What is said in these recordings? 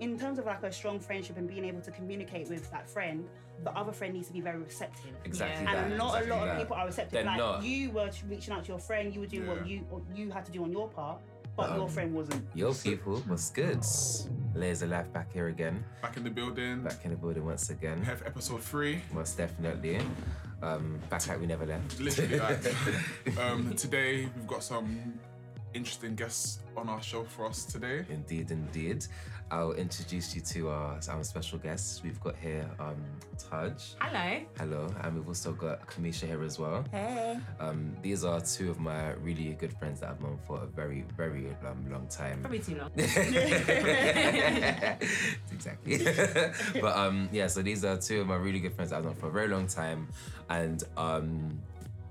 in terms of like a strong friendship and being able to communicate with that friend, the other friend needs to be very receptive. Exactly Yeah. that. And not exactly a lot that. of people are receptive. They're like not. you were reaching out to your friend, you were doing what you what you had to do on your part, but Um, your friend wasn't. Your people, was good? Layers of Life back here again. Back in the building. Back in the building once again. We Have episode three. Most definitely. Um, back like we never left. Literally, like, um, today we've got some interesting guests on our show for us today. Indeed, indeed. I'll introduce you to our, our special guests. We've got here um, Taj. Hello. Hello. And we've also got Kamisha here as well. Hey. Um, these are two of my really good friends that I've known for a very, very um, long time. Probably too long. exactly. but um, yeah, so these are two of my really good friends that I've known for a very long time, and um,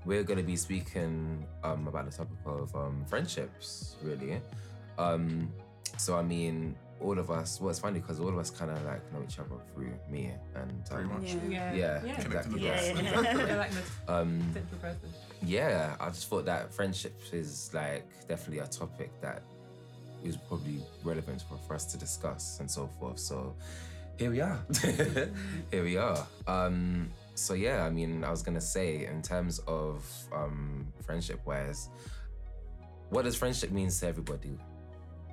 we're gonna be speaking um, about the topic of um, friendships, really. Um, so I mean, all of us. Well, it's funny because all of us kind of like know each other through me, and Pretty um, much. Yeah. Yeah. yeah, Yeah. exactly. Yeah. that. You're like the Um, yeah, I just thought that friendships is like definitely a topic that is probably relevant for, for us to discuss and so forth. So here we are. here we are. Um, so yeah, I mean, I was gonna say in terms of um, friendship wise, what does friendship mean to everybody?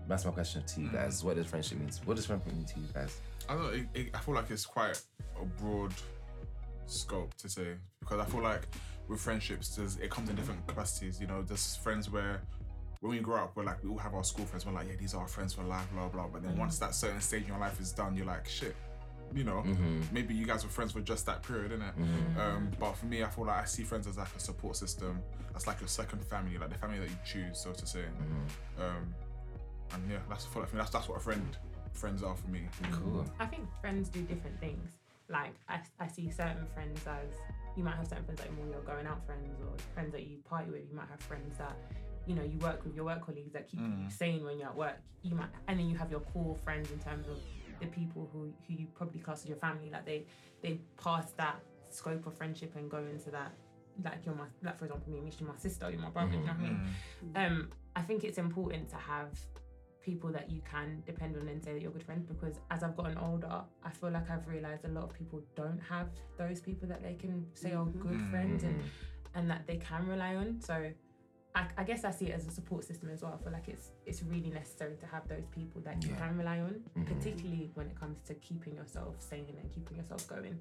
That's my question to you guys. Mm. What does friendship mean? What does friendship mean to you guys? I don't know. It, it, I feel like it's quite a broad scope to say because I feel like with friendships, there's, it comes in different capacities. You know, there's friends where when we grow up, we're like we all have our school friends. We're like, yeah, these are our friends for life, blah blah. But then mm. once that certain stage in your life is done, you're like, shit. You know, mm-hmm. maybe you guys were friends for just that period, innit? Mm-hmm. Um, but for me, I feel like I see friends as like a support system. That's like your second family, like the family that you choose, so to say. Mm-hmm. Um, and yeah, that's for, I think that's that's what a friend friends are for me. Cool. I think friends do different things. Like I, I see certain friends as you might have certain friends that are more your going out friends or friends that you party with. You might have friends that you know you work with your work colleagues that keep mm. you sane when you're at work. You might and then you have your core friends in terms of the people who who you probably class as your family. Like they they pass that scope of friendship and go into that. Like you're my like for example me, Misha, my sister, you're my brother. You mm-hmm. know what I mean? Mm. Um, I think it's important to have people that you can depend on and say that you're good friends because as I've gotten older, I feel like I've realized a lot of people don't have those people that they can say are mm-hmm. good friends and mm-hmm. and that they can rely on. So I, I guess I see it as a support system as well. I feel like it's it's really necessary to have those people that you Yeah. can rely on, mm-hmm. particularly when it comes to keeping yourself sane and keeping yourself going.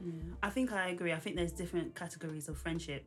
Yeah, I think I agree. I think there's different categories of friendship.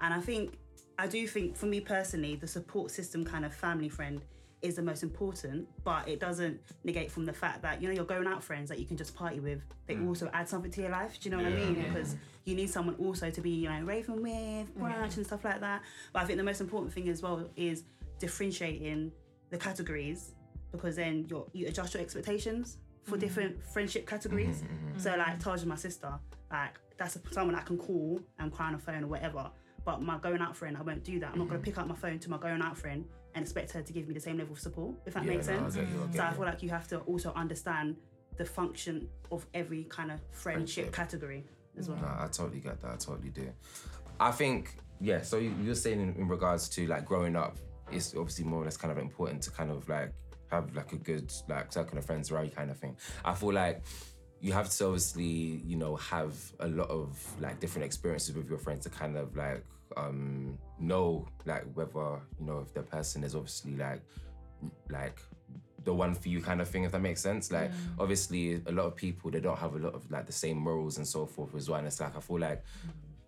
And I think, I do think for me personally, the support system kind of family friend is the most important, but it doesn't negate from the fact that, you know, you're going out friends that you can just party with. They mm. also add something to your life. Do you know what I mean? Yeah. Because you need someone also to be, you know, raving with, brunch and stuff like that. But I think the most important thing as well is differentiating the categories because then you're, you adjust your expectations for mm-hmm. different friendship categories. Mm-hmm. So like Taj is my sister, like that's someone I can call and cry on the phone or whatever. But my going out friend, I won't do that. I'm not gonna mm-hmm. pick up my phone to my going out friend and expect her to give me the same level of support, if that Yeah, makes no, sense. get you, I so I feel like you have to also understand the function of every kind of friendship, Friendship. category as well. No, I totally get that. I totally do. I think, yeah, so you- you're saying in, in regards to like growing up, it's obviously more or less kind of important to kind of like have like a good like circle of friends around you kind of thing. I feel like you have to obviously, you know, have a lot of like different experiences with your friends to kind of like um know like whether, you know, if the person is obviously like like the one for you kind of thing if that makes sense. Like obviously a lot of people they don't have a lot of like the same morals and so forth as well. And it's like i feel like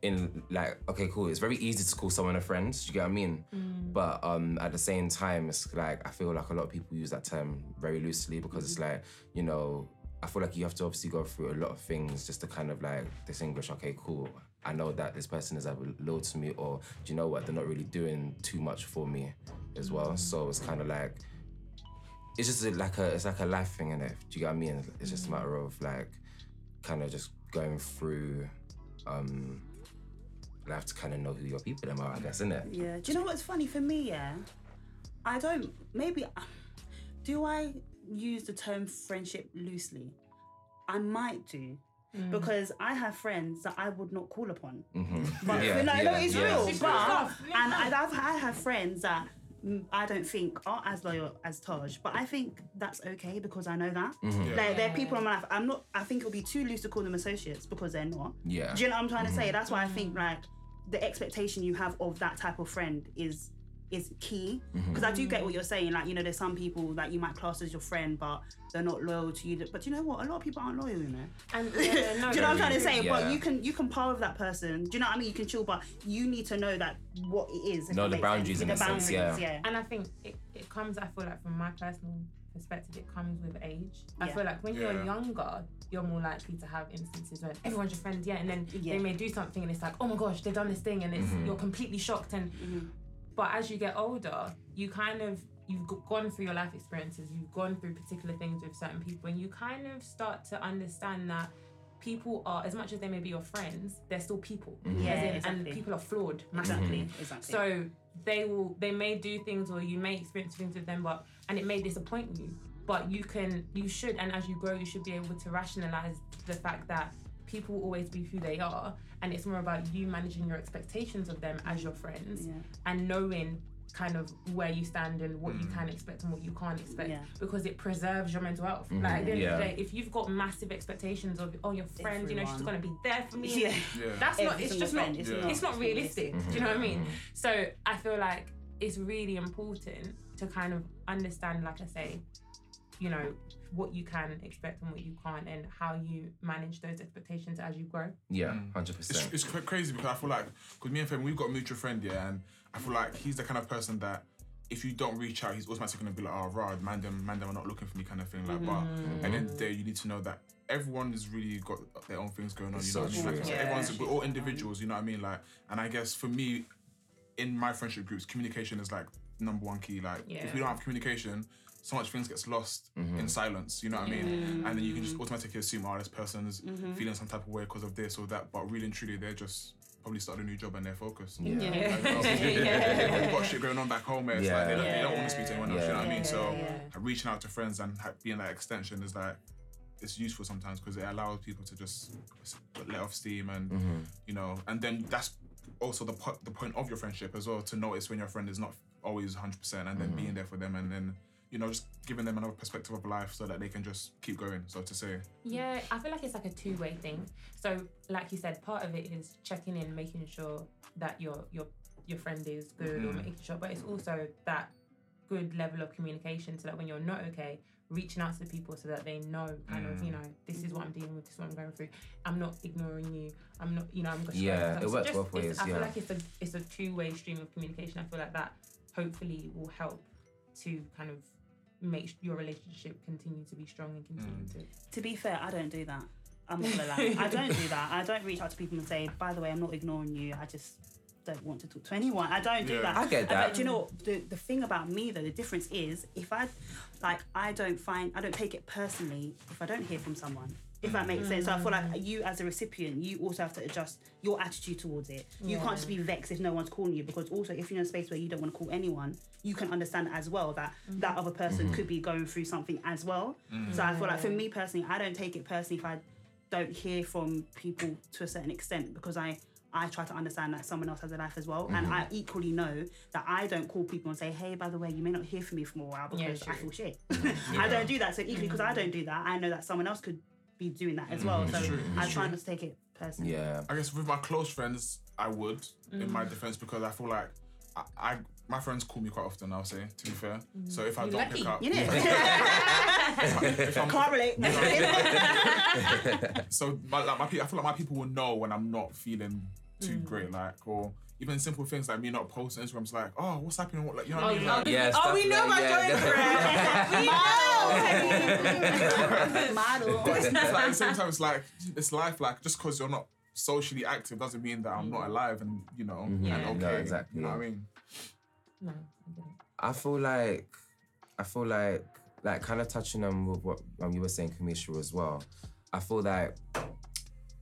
in like okay cool it's very easy to call someone a friend do you get what i mean? But um at the same time it's like i feel like a lot of people use that term very loosely because it's like you know I feel like you have to obviously go through a lot of things just to kind of like distinguish, okay, cool. I know that this person is either loyal to me or do you know what? They're not really doing too much for me as well. So it's kind of like it's just like a it's like a life thing in it. Do you get what I mean? It's just a matter of like kind of just going through um life to kind of know who your people them are, I guess, isn't it? Yeah. Do you know what's funny for me? Yeah, I don't. Maybe do I use the term friendship loosely? I might do. Because I have friends that I would not call upon. Mm-hmm. But Yeah, no, no, yeah, it's yeah. real. It's But real and I, I've I have friends that mm, I don't think are as loyal as Taj, but I think that's okay because I know that. Mm-hmm. Like, they're people in my life. I'm not. I think it'll be too loose to call them associates because they're not. Yeah. Do you know what I'm trying to say? That's why I think like the expectation you have of that type of friend is is key because I do get what you're saying. Like you know, there's some people that you might class as your friend, but they're not loyal to you. But you know what? A lot of people aren't loyal. You know. And yeah, no, Do you know what I'm trying to say? Yeah. But you can you can par with that person. Do you know what I mean? You can chill, but you need to know that what it is. No, the boundaries sense. in the a sense, boundaries, yeah. yeah. And I think it, it comes, I feel like from my personal perspective, it comes with age. I Yeah. feel like when Yeah. you're younger, you're more likely to have instances when everyone's your friend, yeah, and then Yeah. they may do something and it's like, oh my gosh, they've done this thing, and it's you're completely shocked. And Mm-hmm. But as you get older, you kind of you've gone through your life experiences, you've gone through particular things with certain people, and you kind of start to understand that people are as much as they may be your friends, they're still people. Mm-hmm. Yeah, in- exactly. and people are flawed massively. Exactly. Exactly. So they will they may do things or you may experience things with them but and it may disappoint you. But you can you should and as you grow you should be able to rationalize the fact that people will always be who they are and it's more about you managing your expectations of them as your friends Yeah. and knowing kind of where you stand and what you mm-hmm. can expect and what you can't expect Yeah. because it preserves your mental health. Mm-hmm. Like at the end Yeah. of the day, if you've got massive expectations of oh your friend, you know, she's gonna be there for me. Yeah. Yeah. That's Every not it's single just not it's Yeah. not it's not realistic. Do you mm-hmm. know what I mean? So I feel like it's really important to kind of understand, like I say, you know, what you can expect and what you can't, and how you manage those expectations as you grow. Yeah, mm. hundred It's, percent. it's cra- crazy because I feel like because me and Femi we've got a mutual friend yeah, and I feel like he's the kind of person that if you don't reach out, he's automatically gonna be like, oh, rah, man, them, man, them are not looking for me, kind of thing. Like, but mm. at the end of the day, you need to know that everyone has really got their own things going on. It's You know, so what I mean? like, true. I said, Yeah. everyone's we're all individuals. You know what I mean? Like, and I guess for me, in my friendship groups, communication is like number one key. Like, Yeah. if we don't have communication. So much things gets lost Mm-hmm. in silence, you know what I mean? And then you can just mm-hmm. automatically assume, oh, this person's mm-hmm. feeling some type of way because of this or that. But really and truly, they're just probably started a new job and they're focused. Yeah. Yeah. Like, obviously, They've got shit going on back home. Where it's like they don't, they don't want to speak to anyone else. You know what I mean? So Yeah. reaching out to friends and being that extension is like it's useful sometimes because it allows people to just let off steam and mm-hmm. you know, and then that's also the po- the point of your friendship as well to notice when your friend is not always 100 percent and then being there for them and then you know just giving them another perspective of life so that they can just keep going so to say Yeah, I feel like it's like a two way thing. So, like you said, part of it is checking in, making sure that your your your friend is good, or mm. making sure, but it's also that good level of communication so that when you're not okay, reaching out to the people so that they know kind of you mm. know this is what I'm dealing with, this is what I'm going through. I'm not ignoring you. I'm not you know I'm just Yeah, it so works both ways, I feel like it's a it's a two way stream of communication. I feel like that hopefully will help to kind of make your relationship continue to be strong and continue mm. to To be fair, I don't do that. I'm not gonna lie. I don't do that. I don't reach out to people and say, by the way, I'm not ignoring you. I just don't want to talk to anyone. I don't do Yeah. that. I get that. But do you know what? the the thing about me though? The difference is if I like I don't find I don't take it personally if I don't hear from someone. If that makes sense. So I feel like mm. you as a recipient, you also have to adjust your attitude towards it. You can't just be vexed if no one's calling you because also if you're in a space where you don't want to call anyone, you can understand as well that mm-hmm. that other person mm-hmm. could be going through something as well. So I feel like for me personally, I don't take it personally if I don't hear from people to a certain extent because I I try to understand that someone else has a life as well, and mm-hmm. I equally know that I don't call people and say, "Hey, by the way, you may not hear from me for a while Yeah, because I feel shit." I don't do that. So equally, because I don't do that, I know that someone else could be doing that as well. Mm-hmm. So true, I try not to take it personally. Yeah. I guess with my close friends, I would in my mm. defense because I feel like I, I my friends call me quite often. I'll say to be fair. Mm-hmm. So if I You're don't lucky. pick up, You know, if I'm, can't relate. so my, like my I feel like my people will know when I'm not feeling too mm. great, like or. Even simple things like me not posting Instagram's like, oh, what's happening? What, like, you know what I mean? Like, Yeah, oh, we know like- about yeah, your Instagram. Model. but it's, it's like at the same time, it's like it's life. Like just because you're not socially active doesn't mean that I'm not alive and you know Yeah. and No, exactly. You know what I mean? No, I. I feel like I feel like like kind of touching on with what um, you were saying, Kamisha, as well. I feel like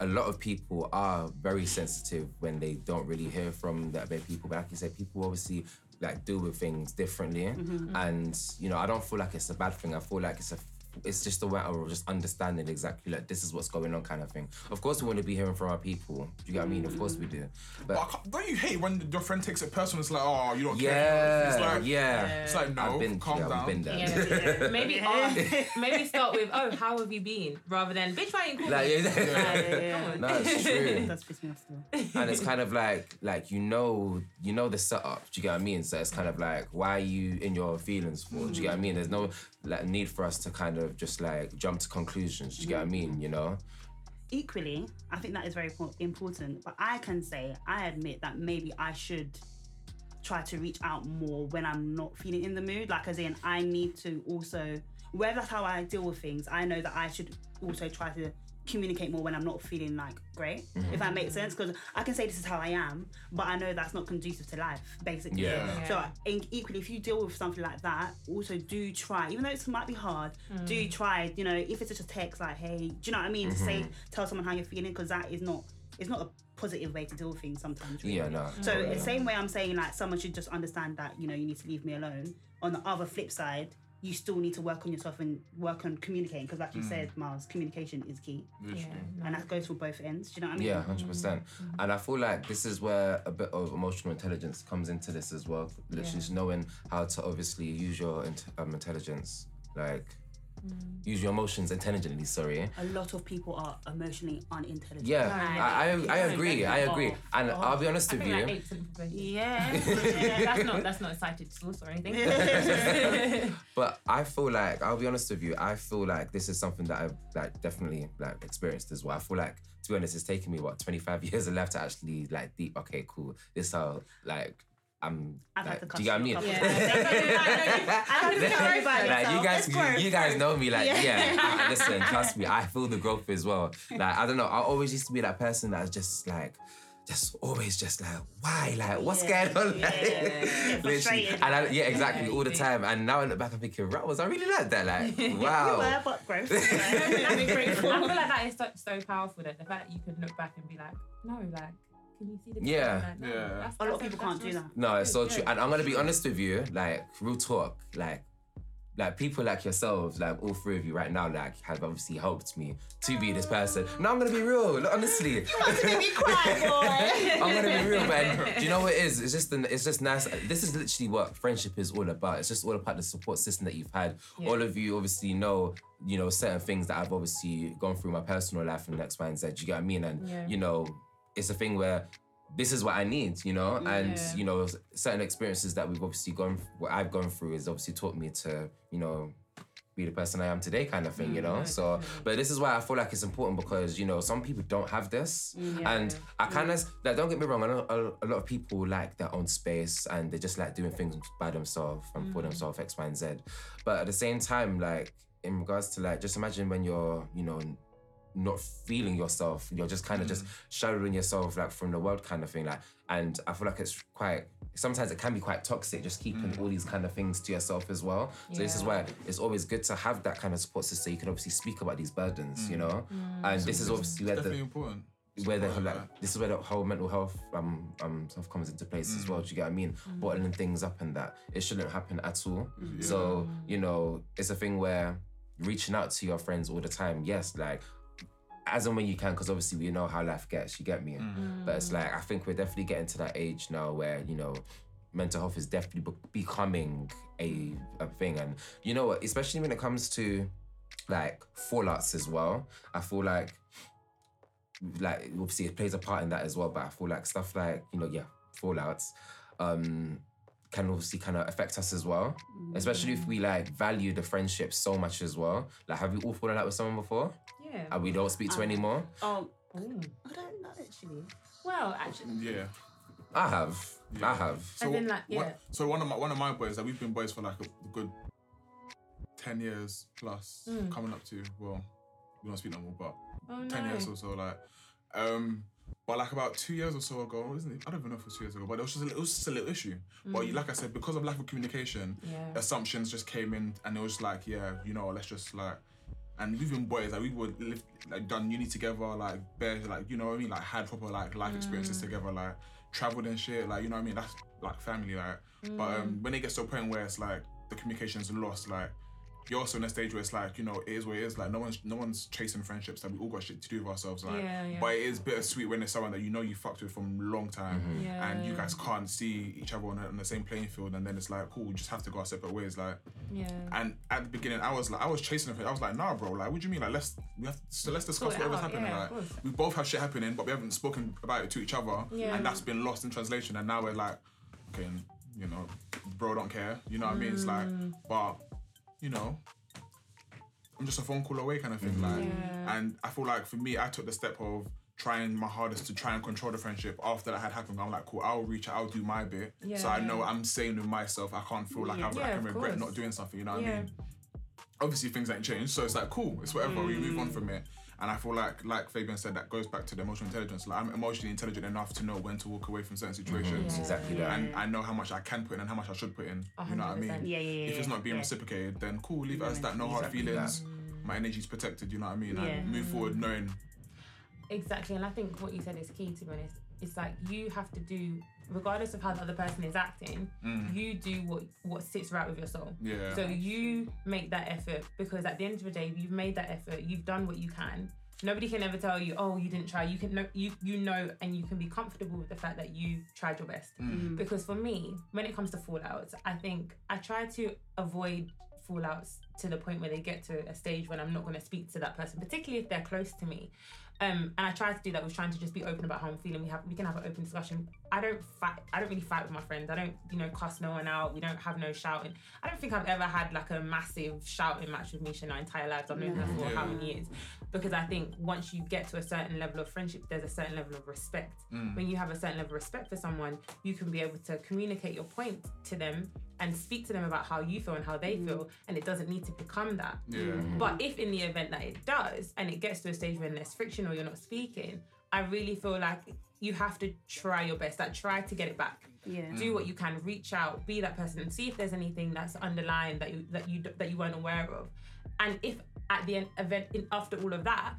a lot of people are very sensitive when they don't really hear from their, people. But like you said, people obviously like deal with things differently, mm-hmm. and you know I don't feel like it's a bad thing. I feel like it's a it's just a matter of just understanding exactly like this is what's going on kind of thing. Of course, we want to be hearing from our people. Do you get what I mean? Of course we do. But But don't you hate when your friend takes it personal? It's like, oh, you don't care. yeah, It's like, yeah. It's like, no, I've been, calm yeah, down. I've been there. Yeah, maybe ask, oh, maybe start with, oh, how have you been, rather than bitch, why you call Like, me? yeah, Yeah, yeah, no, it's true. It does me off still. and it's kind of like like you know you know the setup. Do you get what I mean? So it's kind of like why are you in your feelings for? Do you get what I mean? There's no like need for us to kind of just like jump to conclusions. Do you get what I mean? You know? equally, I think that is very important. But I can say, I admit that maybe I should try to reach out more when I'm not feeling in the mood. Like, as in, I need to also, whether that's how I deal with things, I know that I should also try to communicate more when I'm not feeling like great, if mm-hmm. that makes sense. Because I can say this is how I am, but I know that's not conducive to life, basically. Yeah. Yeah. So, and equally, if you deal with something like that, also do try, even though it might be hard, do mm. try, you know, if it's just a text like, hey, do you know what I mean? Say, mm-hmm. tell someone how you're feeling, because that is not, it's not a positive way to deal with things sometimes. Really. Yeah, no. So mm. the same way I'm saying like someone should just understand that you know you need to leave me alone. On the other flip side, you still need to work on yourself and work on communicating because, like you said, Miles, communication is key, Yeah, and that goes for both ends. Do you know what I mean? Yeah, hundred percent. And I feel like this is where a bit of emotional intelligence comes into this as well. Literally, Yeah. just knowing how to obviously use your um, intelligence, like Mm. use your emotions intelligently. Sorry. Eh? A lot of people are emotionally unintelligent. Yeah, Right. I, I, I agree. I agree. And oh. I'll be honest I with you. like eight percent of people- Yeah. Yeah, that's not that's not a cited source or anything. But I feel like I'll be honest with you. I feel like this is something that I've like definitely like experienced as well. I feel like to be honest, it's taken me what 25 years of life to actually like deep. Okay, cool. This is how like I'm. I've had like, do you get what I you mean? a Yeah, couple definitely. You- I don't think I worry about like you guys, you, you guys know me. Like, Yeah. yeah, I- listen, trust me, I feel the growth as well. Like, I don't know, I always used to be that person that's just like, just always just like, why? Like, what's Yeah, going on? Like, yeah. literally. And I, yeah, exactly, Yeah, all the time. And now I look back, I'm thinking, right, was I really like that? Like, wow. You were, but growth. I mean, grateful. I feel like that is so, so powerful that the fact that you can look back and be like, no, like, can you see the Yeah. Like, no, Yeah. that's- A lot of that's- people can't do that. No, it's so Good, true. And I'm gonna be honest with you, like real talk, like like people like yourselves, like all three of you right now, like have obviously helped me to be this person. No, I'm gonna be real, like, honestly. Be quiet, boy. I'm gonna be real, man. Do you know what it is? It's just an, it's just nice. This is literally what friendship is all about. It's just all about the support system that you've had. All of you obviously know, you know, certain things that I've obviously gone through my personal life and X, Y, and Z. Do you get what I mean? And Yeah. you know, it's a thing where this is what I need, you know, and you know, certain experiences that we've obviously gone, what I've gone through, has obviously taught me to, you know, be the person I am today, kind of thing, you know. Mm, so, but this is why I feel like it's important because you know some people don't have this, mm, and I mm. kind of like don't get me wrong. I know a, a lot of people like their own space and they just like doing things by themselves and for themselves, X, Y, and Z. But at the same time, like in regards to like, just imagine when you're, you know, not feeling yourself. You're just kind of just shadowing yourself like from the world kind of thing. Like, and I feel like it's quite. Sometimes it can be quite toxic, just keeping all these kind of things to yourself as well. So this is Yeah. why it's always good to have that kind of support system. So you can obviously speak about these burdens, you know. And this is obviously where the important. where the like like this is where the whole mental health um um stuff comes into place as well. Do you get what I mean? Bottling things up and that it shouldn't happen at all. So you know, it's a thing where reaching out to your friends all the time. Yes, like as and when you can, because obviously we know how life gets. You get me? Mm. Mm. But it's like I think we're definitely getting to that age now where you know. Mental health is definitely be- becoming a, a thing, and you know what? Especially when it comes to like fallouts as well. I feel like like obviously it plays a part in that as well. But I feel like stuff like you know, yeah, fallouts, um, can obviously kind of affect us as well. Especially if mm. we like value the friendship so much as well. Like, have you all fallen out with someone before, Yeah. and we don't speak to anymore? Oh, Ooh. I don't know actually. Well, actually, Yeah. I have, I have. So, in, like, what- yeah. so one of my one of my boys that we've been boys for like a good ten years plus, Mm. coming up to well, we don't speak no more, but oh ten no. years or so, like, um, but like about two years or so ago, isn't it? I don't even know if it was two years ago, but it was just a, it was just a little issue. But like I said, because of lack of communication, Mm. Yeah. assumptions just came in, and it was like, yeah, you know, let's just like. And we've been boys, like we would live, like done uni together, like bare, like you know what I mean, like had proper like life experiences Mm. together, like traveled and shit, like you know what I mean. That's like family, like. But Mm. um, when it gets to a point where it's like the communication's lost, like you're also in a stage where it's like you know it is what it is. Like no one's no one's chasing friendships. Like we all got shit to do with ourselves. Like, Yeah, yeah. but it is bittersweet when it's someone that you know you fucked with from a long time, Mm-hmm. Yeah, and you guys can't see each other on, on the same playing field, and then it's like cool, we just have to go our separate ways. Like, Yeah. and at the beginning, I was like, I was chasing it. I was like, nah, bro. Like, what do you mean? Like, let's we have so let's discuss whatever's out, happening. yeah, like, we both have shit happening, but we haven't spoken about it to each other, Yeah. and that's been lost in translation. And now we're like, okay, you know, bro, don't care. You know what I mean? It's like, Mm. but you know, I'm just a phone call away, kind of thing. Mm-hmm. Like, Yeah. and I feel like for me, I took the step of trying my hardest to try and control the friendship after that had happened. I'm like, cool, I'll reach out, I'll do my bit. So I know I'm saying to myself, I can't feel like I've, I can regret course. not doing something, you know what I mean? Obviously, things ain't changed, so it's like, cool, it's whatever, we move on mm. from it. And I feel like, like Fabian said, that goes back to the emotional intelligence. Like, I'm emotionally intelligent enough to know when to walk away from certain mm-hmm. situations. Yeah. Exactly that. And I know how much I can put in and how much I should put in. A You know what I mean? Yeah, yeah, yeah. if it's not being yeah. reciprocated, then cool, leave it as that. No hard Exactly feelings. My energy's protected. You know what I mean? Yeah. And move forward knowing. Exactly, and I think what you said is key. To be honest, it's like you have to do, regardless of how the other person is acting, you do what what sits right with your soul. Mm. Yeah. So you make that effort because at the end of the day, you've made that effort. You've done what you can. Nobody can ever tell you, oh, you didn't try. You can know, you you know, and you can be comfortable with the fact that you tried your best. Mm. Because for me, when it comes to fallouts, I think I try to avoid fallouts to the point where they get to a stage when I'm not going to speak to that person, particularly if they're close to me. Um, and I try to do that with trying to just be open about how I'm feeling. We have we can have an open discussion. I don't fight. I don't really fight with my friends. I don't you know cuss no one out. We don't have no shouting. I don't think I've ever had like a massive shouting match with Misha in our entire lives. I've known her for how many years. Because I think once you get to a certain level of friendship, there's a certain level of respect. When you have a certain level of respect for someone, you can be able to communicate your point to them and speak to them about how you feel and how they mm. feel, and it doesn't need to become that. Yeah. Mm-hmm. But if in the event that it does, and it gets to a stage when there's friction or you're not speaking, I really feel like you have to try your best. Like try to get it back. Yeah. Do what you can. Reach out. Be that person, and see if there's anything that's underlying that you that you that you weren't aware of. And if at the end event in, after all of that,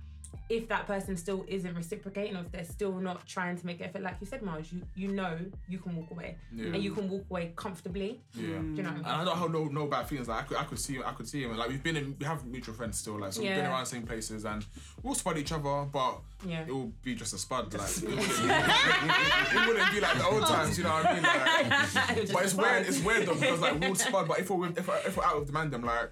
if that person still isn't reciprocating, or if they're still not trying to make effort, like you said, Marge, you you know you can walk away, Yeah. and you can walk away comfortably. Yeah. Do you know what I mean? And I don't have no no bad feelings. Like I could I could see I could see him. Like we've been in we have mutual friends still. Like so we've been around the same places and we'll spud each other, but Yeah. it will be just a spud. Like it wouldn't, it wouldn't be like the old times. You know what I mean? Like, but it's weird. It's weird though because like we'll spud, but if we're if we're, if we're out of the mandem, like.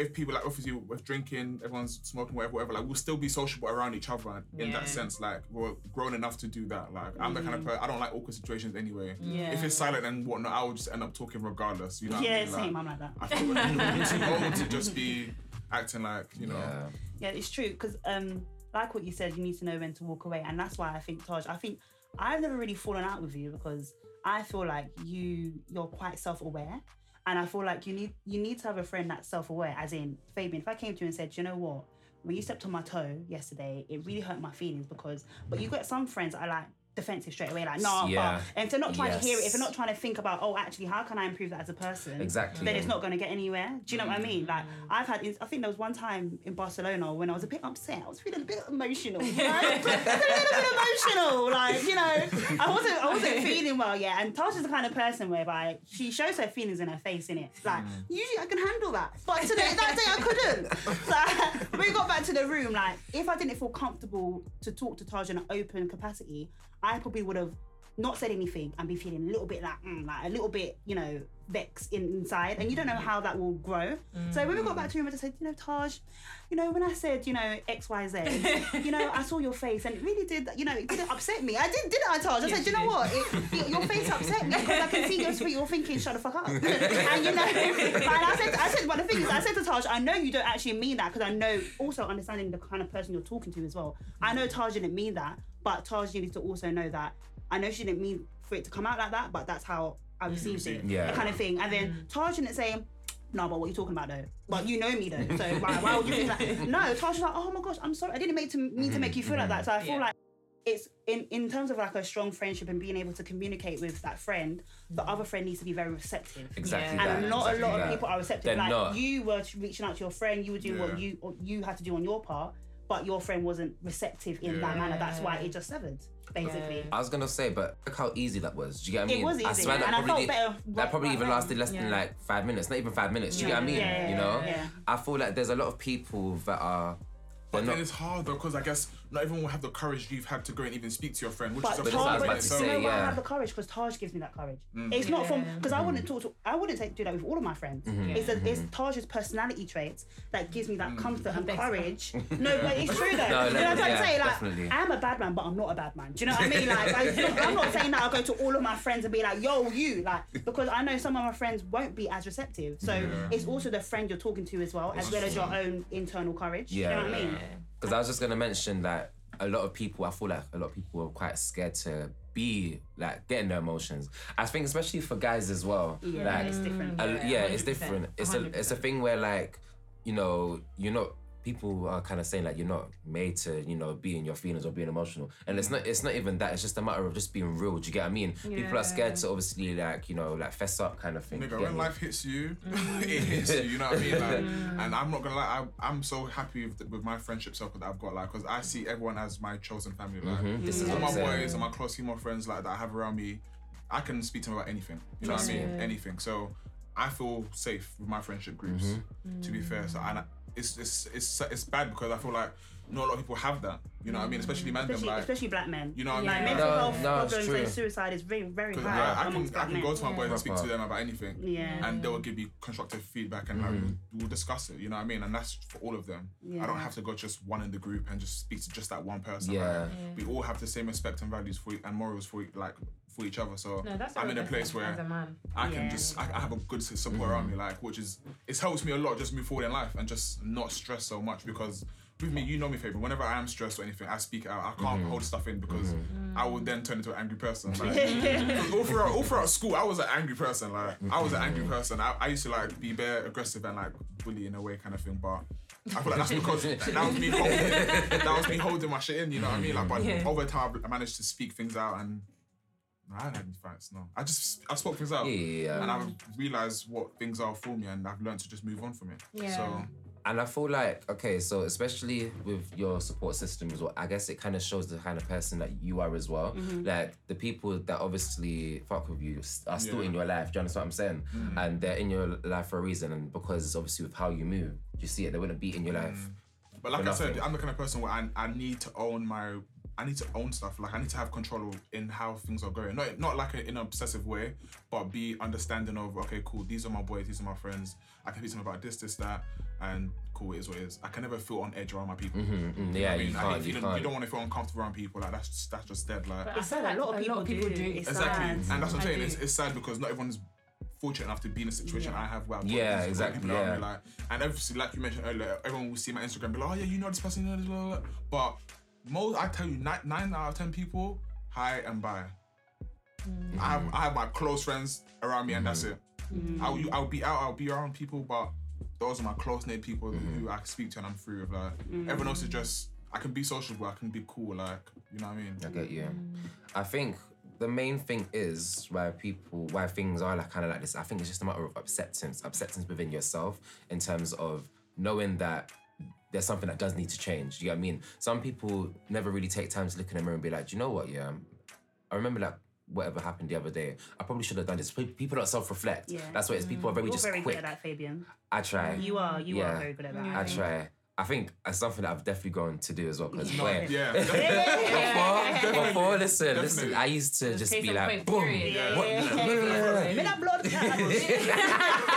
If people like obviously with drinking, everyone's smoking, whatever, whatever, like we'll still be sociable around each other in Yeah. that sense. Like we're grown enough to do that. Like I'm the kind of person I don't like awkward situations anyway. Yeah. If it's silent and whatnot, I will just end up talking regardless. You know. what I Yeah, mean? Like, same. I'm like that. I feel like too old to just be acting like you know. Yeah. Yeah, it's true because um, like what you said, you need to know when to walk away, and that's why I think Taj. I think I've never really fallen out with you because I feel like you you're quite self aware, and I feel like you need you need to have a friend that's self aware. As in Fabian, if I came to you and said, "Do you know what? When you stepped on my toe yesterday, it really hurt my feelings because." But you got some friends that are like defensive straight away, like nah, Yeah. but and if they're not trying to hear it, if Yes. they're not trying to think about, oh, actually, how can I improve that as a person? Exactly. Then it's not going to get anywhere. Do you know what I mean? Like Mm. I've had, I think there was one time in Barcelona when I was a bit upset. I was feeling a bit emotional. You know? A little bit emotional. Like you know, I wasn't, I wasn't feeling well yet. And Tasha's the kind of person whereby she shows her feelings in her face, in it. Like usually I can handle that, but today that day I couldn't. So we got back to the room, like if I didn't feel comfortable to talk to Taj in an open capacity, I probably would have not said anything and be feeling a little bit like, mm, like a little bit, you know, vexed in, inside, and you don't know how that will grow. So when we got back to him, I just said, you know, Taj, you know, when I said, you know, X, Y, Z, you know, I saw your face, and it really did, you know, it didn't upset me. I did, didn't I, Taj? I Yes, said, you you know did. what, it, it- your face upset me because I can see your you're thinking, shut the fuck up. and you know, and I said, I said, but the thing is, I said to Taj, I know you don't actually mean that because I know also understanding the kind of person you're talking to as well. I know Taj didn't mean that, but Taj needed to also know that I know she didn't mean for it to come out like that, but that's how I received it, Yeah. that kind of thing. And then mm. Taj didn't say. No, but what are you talking about though? But you know me though, so why, why would you think that? No, Taj was like, oh my gosh, I'm sorry, I didn't make to mean to make you feel like that. So I feel Yeah. like it's in in terms of like a strong friendship and being able to communicate with that friend, the other friend needs to be very receptive. Exactly Yeah. that. And not exactly a lot that. of people are receptive. They're like not. you were reaching out to your friend, you were doing Yeah. what you you had to do on your part, but your friend wasn't receptive in that manner. That's why it just severed, basically. Yeah. I was gonna say, but look how easy that was. Do you get what I mean? It mean? was I easy, swear that and I probably felt better that probably even lasted less than like five minutes, not even five minutes. Do you get what I mean? Yeah, you know, yeah. I feel like there's a lot of people that are they're But not. then it's hard though, because I guess not everyone will have the courage you've had to go and even speak to your friend, which But is a But Taj, I was problem. but to you know why I have the courage? Because Taj gives me that courage. Mm. It's not from Yeah. because I wouldn't talk to. I wouldn't take, do that with all of my friends. Mm-hmm. It's a, it's Taj's personality traits that gives me Mm. that comfort and Thanks. courage. no, but it's true though. No, you know what I'm trying yeah, to say? Like, definitely. I'm a bad man, but I'm not a bad man. Do you know what I mean? Like, I, I'm not saying that I'll go to all of my friends and be like, "Yo, you," like, because I know some of my friends won't be as receptive. So it's also the friend you're talking to as well, as well as your own internal courage. Yeah. You know what I mean? Because I was just gonna mention that a lot of people, I feel like a lot of people are quite scared to be like getting their emotions. I think especially for guys as well. Yeah, like, it's different. a- Yeah, yeah, it's 100%, different. It's a it's a thing where like, you know, you're not. People are kind of saying like you're not made to, you know, be in your feelings or being emotional, and it's not. It's not even that. It's just a matter of just being real. Do you get what I mean? People are scared to obviously like you know like fess up kind of thing. Nigga, when me? life hits you, it hits you. You know what I mean? Like, and I'm not gonna lie, I, I'm so happy with, with my friendship circle that I've got. Like, because I see everyone as my chosen family. Like, Mhm, this is all my boys and my close female friends like that I have around me, I can speak to them about anything. You know what I mean? Yeah. Anything. So I feel safe with my friendship groups. Mm-hmm. To be fair, so and I, it's it's it's it's bad because I feel like not a lot of people have that. You know what I mean? Especially man, them Especially, like. especially black men. You know what like I mean? mental No, health no, problems and suicide is very, very 'Cause, high yeah, I can I can go to my boys and speak to them about anything. Yeah. And they will give me constructive feedback and like, mm. we'll discuss it, you know what I mean? And that's for all of them. I don't have to go just one in the group and just speak to just that one person. Yeah. Like, we all have the same respect and values for you and morals for you, like for each other. So No, that's I'm in a place where as a man. I can Yeah. just I, I have a good s- support around me, mm-hmm. like which is it helps me a lot just move forward in life and just not stress so much because with me, you know me, Fabian. Whenever I am stressed or anything, I speak out. I can't mm-hmm. hold stuff in because mm-hmm. I will then turn into an angry person. Like, 'cause all throughout all throughout school, I was an angry person. Like I was an angry person. I, I used to like be very aggressive and like bully in a way, kind of thing. But I feel like that's because that was me holding that was me holding my shit in. You know what I mean? Like, but Yeah. over time, I managed to speak things out and. No, I haven't had any fights. No, I just I spoke things out Yeah, yeah, yeah. and I've realized what things are for me, and I've learned to just move on from it. Yeah. So And I feel like, okay, so especially with your support system as well, I guess it kind of shows the kind of person that you are as well. Mm-hmm. Like the people that obviously fuck with you are still Yeah. in your life. Do you understand what I'm saying? Mm. And they're in your life for a reason, and because obviously with how you move, you see it, they wouldn't be in your mm. life. But like For I said. I'm the kind of person where I, I need to own my I need to own stuff. Like I need to have control in how things are going. Not not like a, in an obsessive way, but be understanding of okay, cool. These are my boys. These are my friends. I can speak to them about this, this, that, and cool. It is what it is. I can never feel on edge around my people. Mm, You know yeah, what I you mean, I can't. You you can't. don't want to feel uncomfortable around people. Like that's just, that's just dead. Like But It's I feel sad, a lot of people do. do. It's exactly, sad. and that's what I'm saying. It's, it's sad because not everyone's fortunate enough to be in a situation I have where I've Yeah, exactly, people yeah. me, like, and obviously, like you mentioned earlier, everyone will see my Instagram, be like, oh yeah, you know this person, you blah, blah, blah. but most, I tell you, nine, nine out of ten people, hi and bye. I have I have my close friends around me, and that's it. Mm-hmm. I'll I'll be out, I'll be around people, but those are my close knit people who mm-hmm. I speak to and I'm free with. Like mm-hmm. everyone else is just I can be sociable, I can be cool, like you know what I mean. I get you. I think the main thing is why people, why things are like kind of like this. I think it's just a matter of acceptance, acceptance within yourself in terms of knowing that there's something that does need to change. You know what I mean? Some people never really take time to look in the mirror and be like, "Do you know what? Yeah, um, I remember like whatever happened the other day. I probably should have done this. People don't self-reflect. Yeah. That's what it's. People are very You're just very quick. good at that, Fabian. I try. You are. You Yeah. are very good at that. I try. I think it's something that I've definitely gone to do as well. Because No, boy, yeah, before, before, listen, listen, I used to just case be like, boom. Yeah. What? Give me that blood.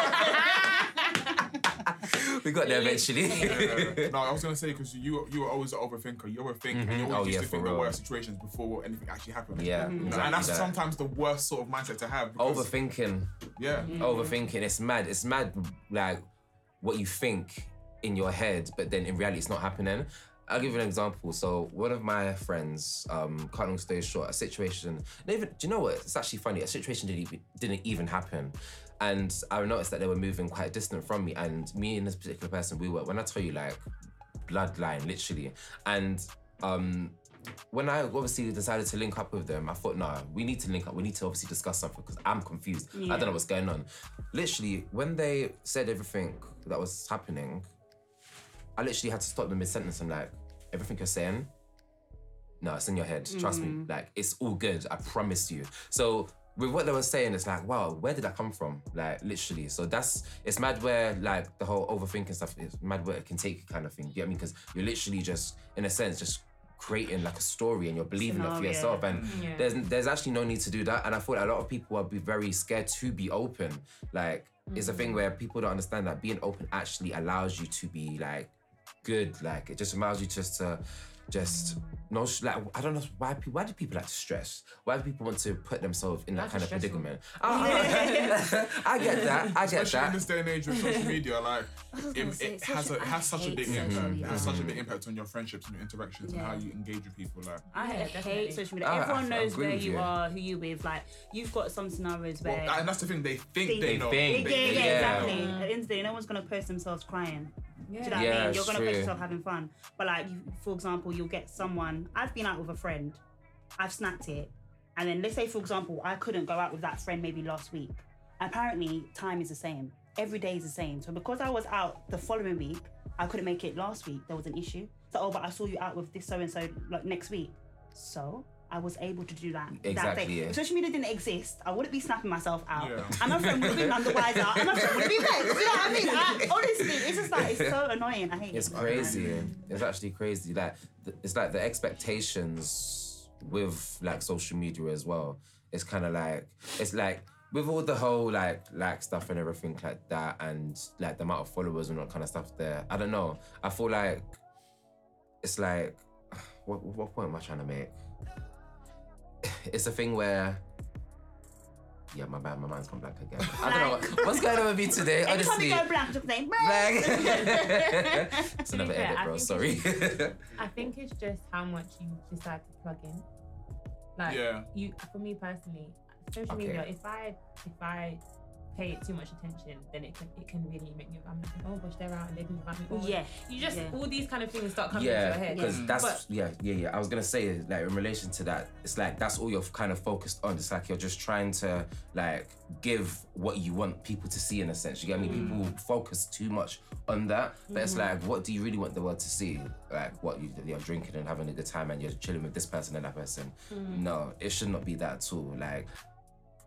we got there eventually. Yeah. no, I was gonna say because you you were always an overthinker. You overthink and you Oh, always yeah, to for think the worst situations before anything actually happens. Yeah, You know, exactly and that's that. sometimes the worst sort of mindset to have. Because, Overthinking, Yeah. overthinking. It's mad. It's mad. Like what you think in your head, but then in reality, it's not happening. I'll give you an example. So one of my friends, um, cut long story short, a situation. not Even do you know what? It's actually funny. A situation didn't even, didn't even happen, and I noticed that they were moving quite distant from me. And me and this particular person, we were. When I tell you, like bloodline, literally, and um, when I obviously decided to link up with them, I thought, nah, we need to link up. We need to obviously discuss something because I'm confused. I don't know what's going on. Literally, when they said everything that was happening, I literally had to stop them mid sentence. I'm like, everything you're saying, no, it's in your head. Trust me. Like it's all good. I promise you. So with what they were saying, it's like, wow, where did that come from? Like literally. So that's it's mad where like the whole overthinking stuff is mad where it can take kind of thing. You get me? Because you're literally just in a sense just creating like a story and you're believing it for yourself. And mm-hmm. Yeah. there's there's actually no need to do that. And I thought a lot of people are be very scared to be open. Like it's a thing mm. where people don't understand that being open actually allows you to be like good. Like it just allows you just to just no like I don't know why people why do people like to stress? Why do people want to put themselves in that That's kind of stressful. predicament? I, ah, ah, I get that. I get Especially in this day and age with social media, like was it, say, it has a, it has such a I big hate impact. social It has such a big impact on your friendships and your interactions and how you engage with people. Like, I Yeah, definitely. hate social media. I- I- Everyone I knows where you you. are, who you with. Like you've got some scenarios well, where and that's the thing. They think Think- they They know. think. yeah, yeah, They- yeah, Yeah. exactly. At the end of the day, no one's gonna post themselves crying. Do you know what yeah, I mean? You're gonna true. post yourself having fun. But like, you, for example, you'll get someone. I've been out with a friend. I've snapped it, and then let's say, for example, I couldn't go out with that friend maybe last week. Apparently, time is the same. Every day is the same. So because I was out the following week, I couldn't make it last week. There was an issue. So oh, but I saw you out with this so and so like next week. So. I was able to do that. that Exactly, day. yeah. If social media didn't exist, I wouldn't be snapping myself out. Yeah. And my friend would have been none the wiser. And my friend would have been vexed. You know what I mean? I, honestly, it's just like, it's so annoying. I hate It's it. crazy. It's actually crazy. Like th- it's like the expectations with like social media as well. It's kind of like it's like with all the whole like like stuff and everything like that, and like the amount of followers and all that kind of stuff there. I don't know. I feel like it's like what what point am I trying to make? It's a thing where. Yeah, my bad. My mind's gone blank again. I don't know what- what's going on with me today. Anytime Honestly, you go blank, just say, like, it's To be another fair, edit, I bro. think Sorry. I think it's just how much you decide to plug in. Like Yeah. you, for me personally, social Okay. media. If I if I pay it too much attention, then it can it can really make me. I'm like, oh gosh, they're out and they didn't invite me. Oh, Yeah. You just Yeah. all these kind of things start coming yeah, into your head. because that's But- yeah, yeah, yeah. I was gonna say like in relation to that, it's like that's all you're kind of focused on. It's like you're just trying to like give what you want people to see in a sense. You get me? Mm. People focus too much on that, but it's Mm-hmm. like, what do you really want the world to see? Like what you, you're drinking and having a good time and you're chilling with this person and that person. Mm. No, it should not be that at all. Like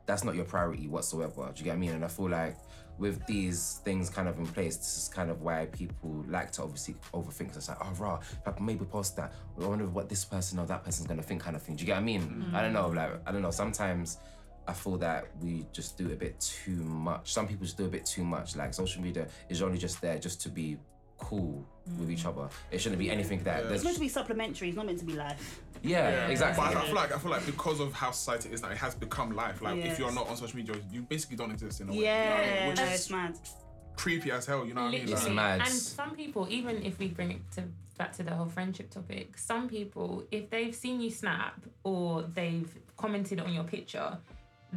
that's not your priority whatsoever. Do you get what I mean? And I feel like with these things kind of in place, this is kind of why people like to obviously overthink. It's like, oh, raw, if I maybe post that, I wonder what this person or that person's gonna think, kind of thing. Do you get what I mean? Mm. I don't know. Like, I don't know. Sometimes I feel that we just do a bit too much. Some people just do a bit too much. Like social media is only just there just to be cool with each mm. other. It shouldn't be anything that It's there's meant to be supplementary. It's not meant to be life. yeah, exactly. But I, I feel like I feel like because of how society is now, it has become life. Like if you're not on social media, you basically don't exist in a way. Yeah, you know I mean? which it's is mad. creepy as hell. You know what I mean? Literally. It's mad. And some people, even if we bring it to back to the whole friendship topic, some people, if they've seen you snap or they've commented on your picture,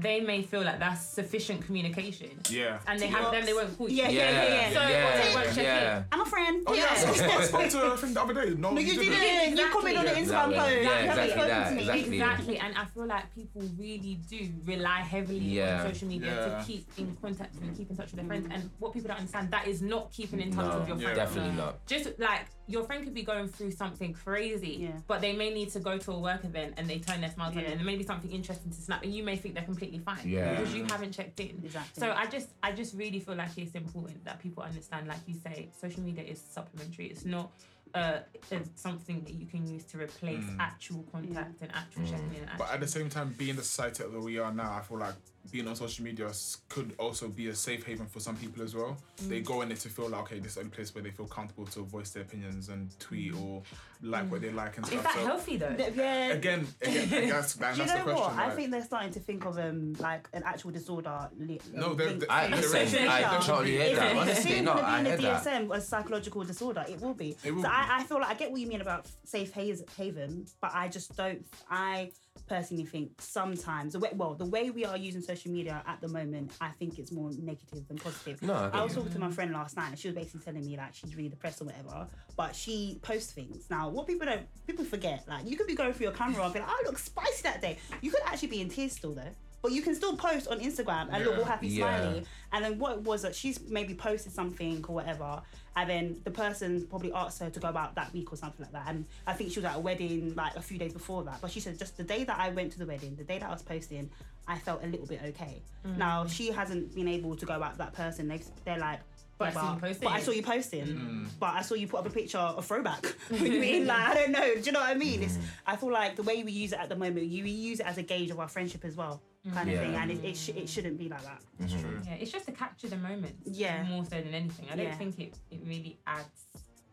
they may feel like that's sufficient communication. Yeah. And they have then they won't call you. Yeah, yeah, yeah, yeah. So yeah, they won't check yeah. in. I'm a friend. Oh yeah, I spoke- I spoke to a thing the other day. No, No, you didn't. didn't. You commented on the Exactly. Instagram Exactly. post. Yeah, You haven't exactly spoken that, to me. exactly. Exactly, and I feel like people really do rely heavily Yeah. on social media Yeah. to keep in contact and keep in touch with their friends. And what people don't understand that is not keeping in touch No, with your Yeah. friends. definitely not. Just like your friend could be going through something crazy, Yeah. but they may need to go to a work event and they turn their smiles on and there may be something interesting to snap, and you may think they're completely fine Yeah. because you haven't checked in. Exactly. So I just, I just really feel like it's important that people understand, like you say, social media is supplementary. It's not uh, it's something that you can use to replace actual contact and actual checking in. But at the same time, being the society that we are now, I feel like being on social media could also be a safe haven for some people as well. Mm. They go in it to feel like, okay, this is a place where they feel comfortable to voice their opinions and tweet or like what they like and Mm. is stuff. that so healthy though? Yeah. again, again, that's, and Do you that's the know question. what? I think they're starting to think of um like an actual disorder. Li- No, um, they're- they're- I to listen. dementia. I totally hear If that. it's Honestly, no, gonna be I in hear the that. DSM a psychological disorder. It will be. It will so be. I, I feel like I get what you mean about safe haze- haven, but I just don't. I personally think sometimes the way well the way we are using social media at the moment, I think it's more negative than positive. No, I I was talking to my friend last night, and she was basically telling me like she's really depressed or whatever, but she posts things. Now, what people don't people forget, like you could be going through your camera and be like, "I look spicy that day." You could actually be in tears still though. But you can still post on Instagram and look all happy, Yeah. smiley. And then what it was that she's maybe posted something or whatever, and then the person probably asked her to go out that week or something like that. And I think she was at a wedding like a few days before that. But she said just the day that I went to the wedding, the day that I was posting, I felt a little bit okay. Mm. Now she hasn't been able to go out that person. They they're like. But I saw you posting but I saw you posting. But I saw you put up a picture of throwback. what do you mean? Like, I don't know. Do you know what I mean? It's, I feel like the way we use it at the moment, you we use it as a gauge of our friendship as well, kind of thing. And it, it, sh- it shouldn't be like that. It's true. Yeah, it's just to capture the moment. Yeah. More so than anything. I don't Yeah. think it, it really adds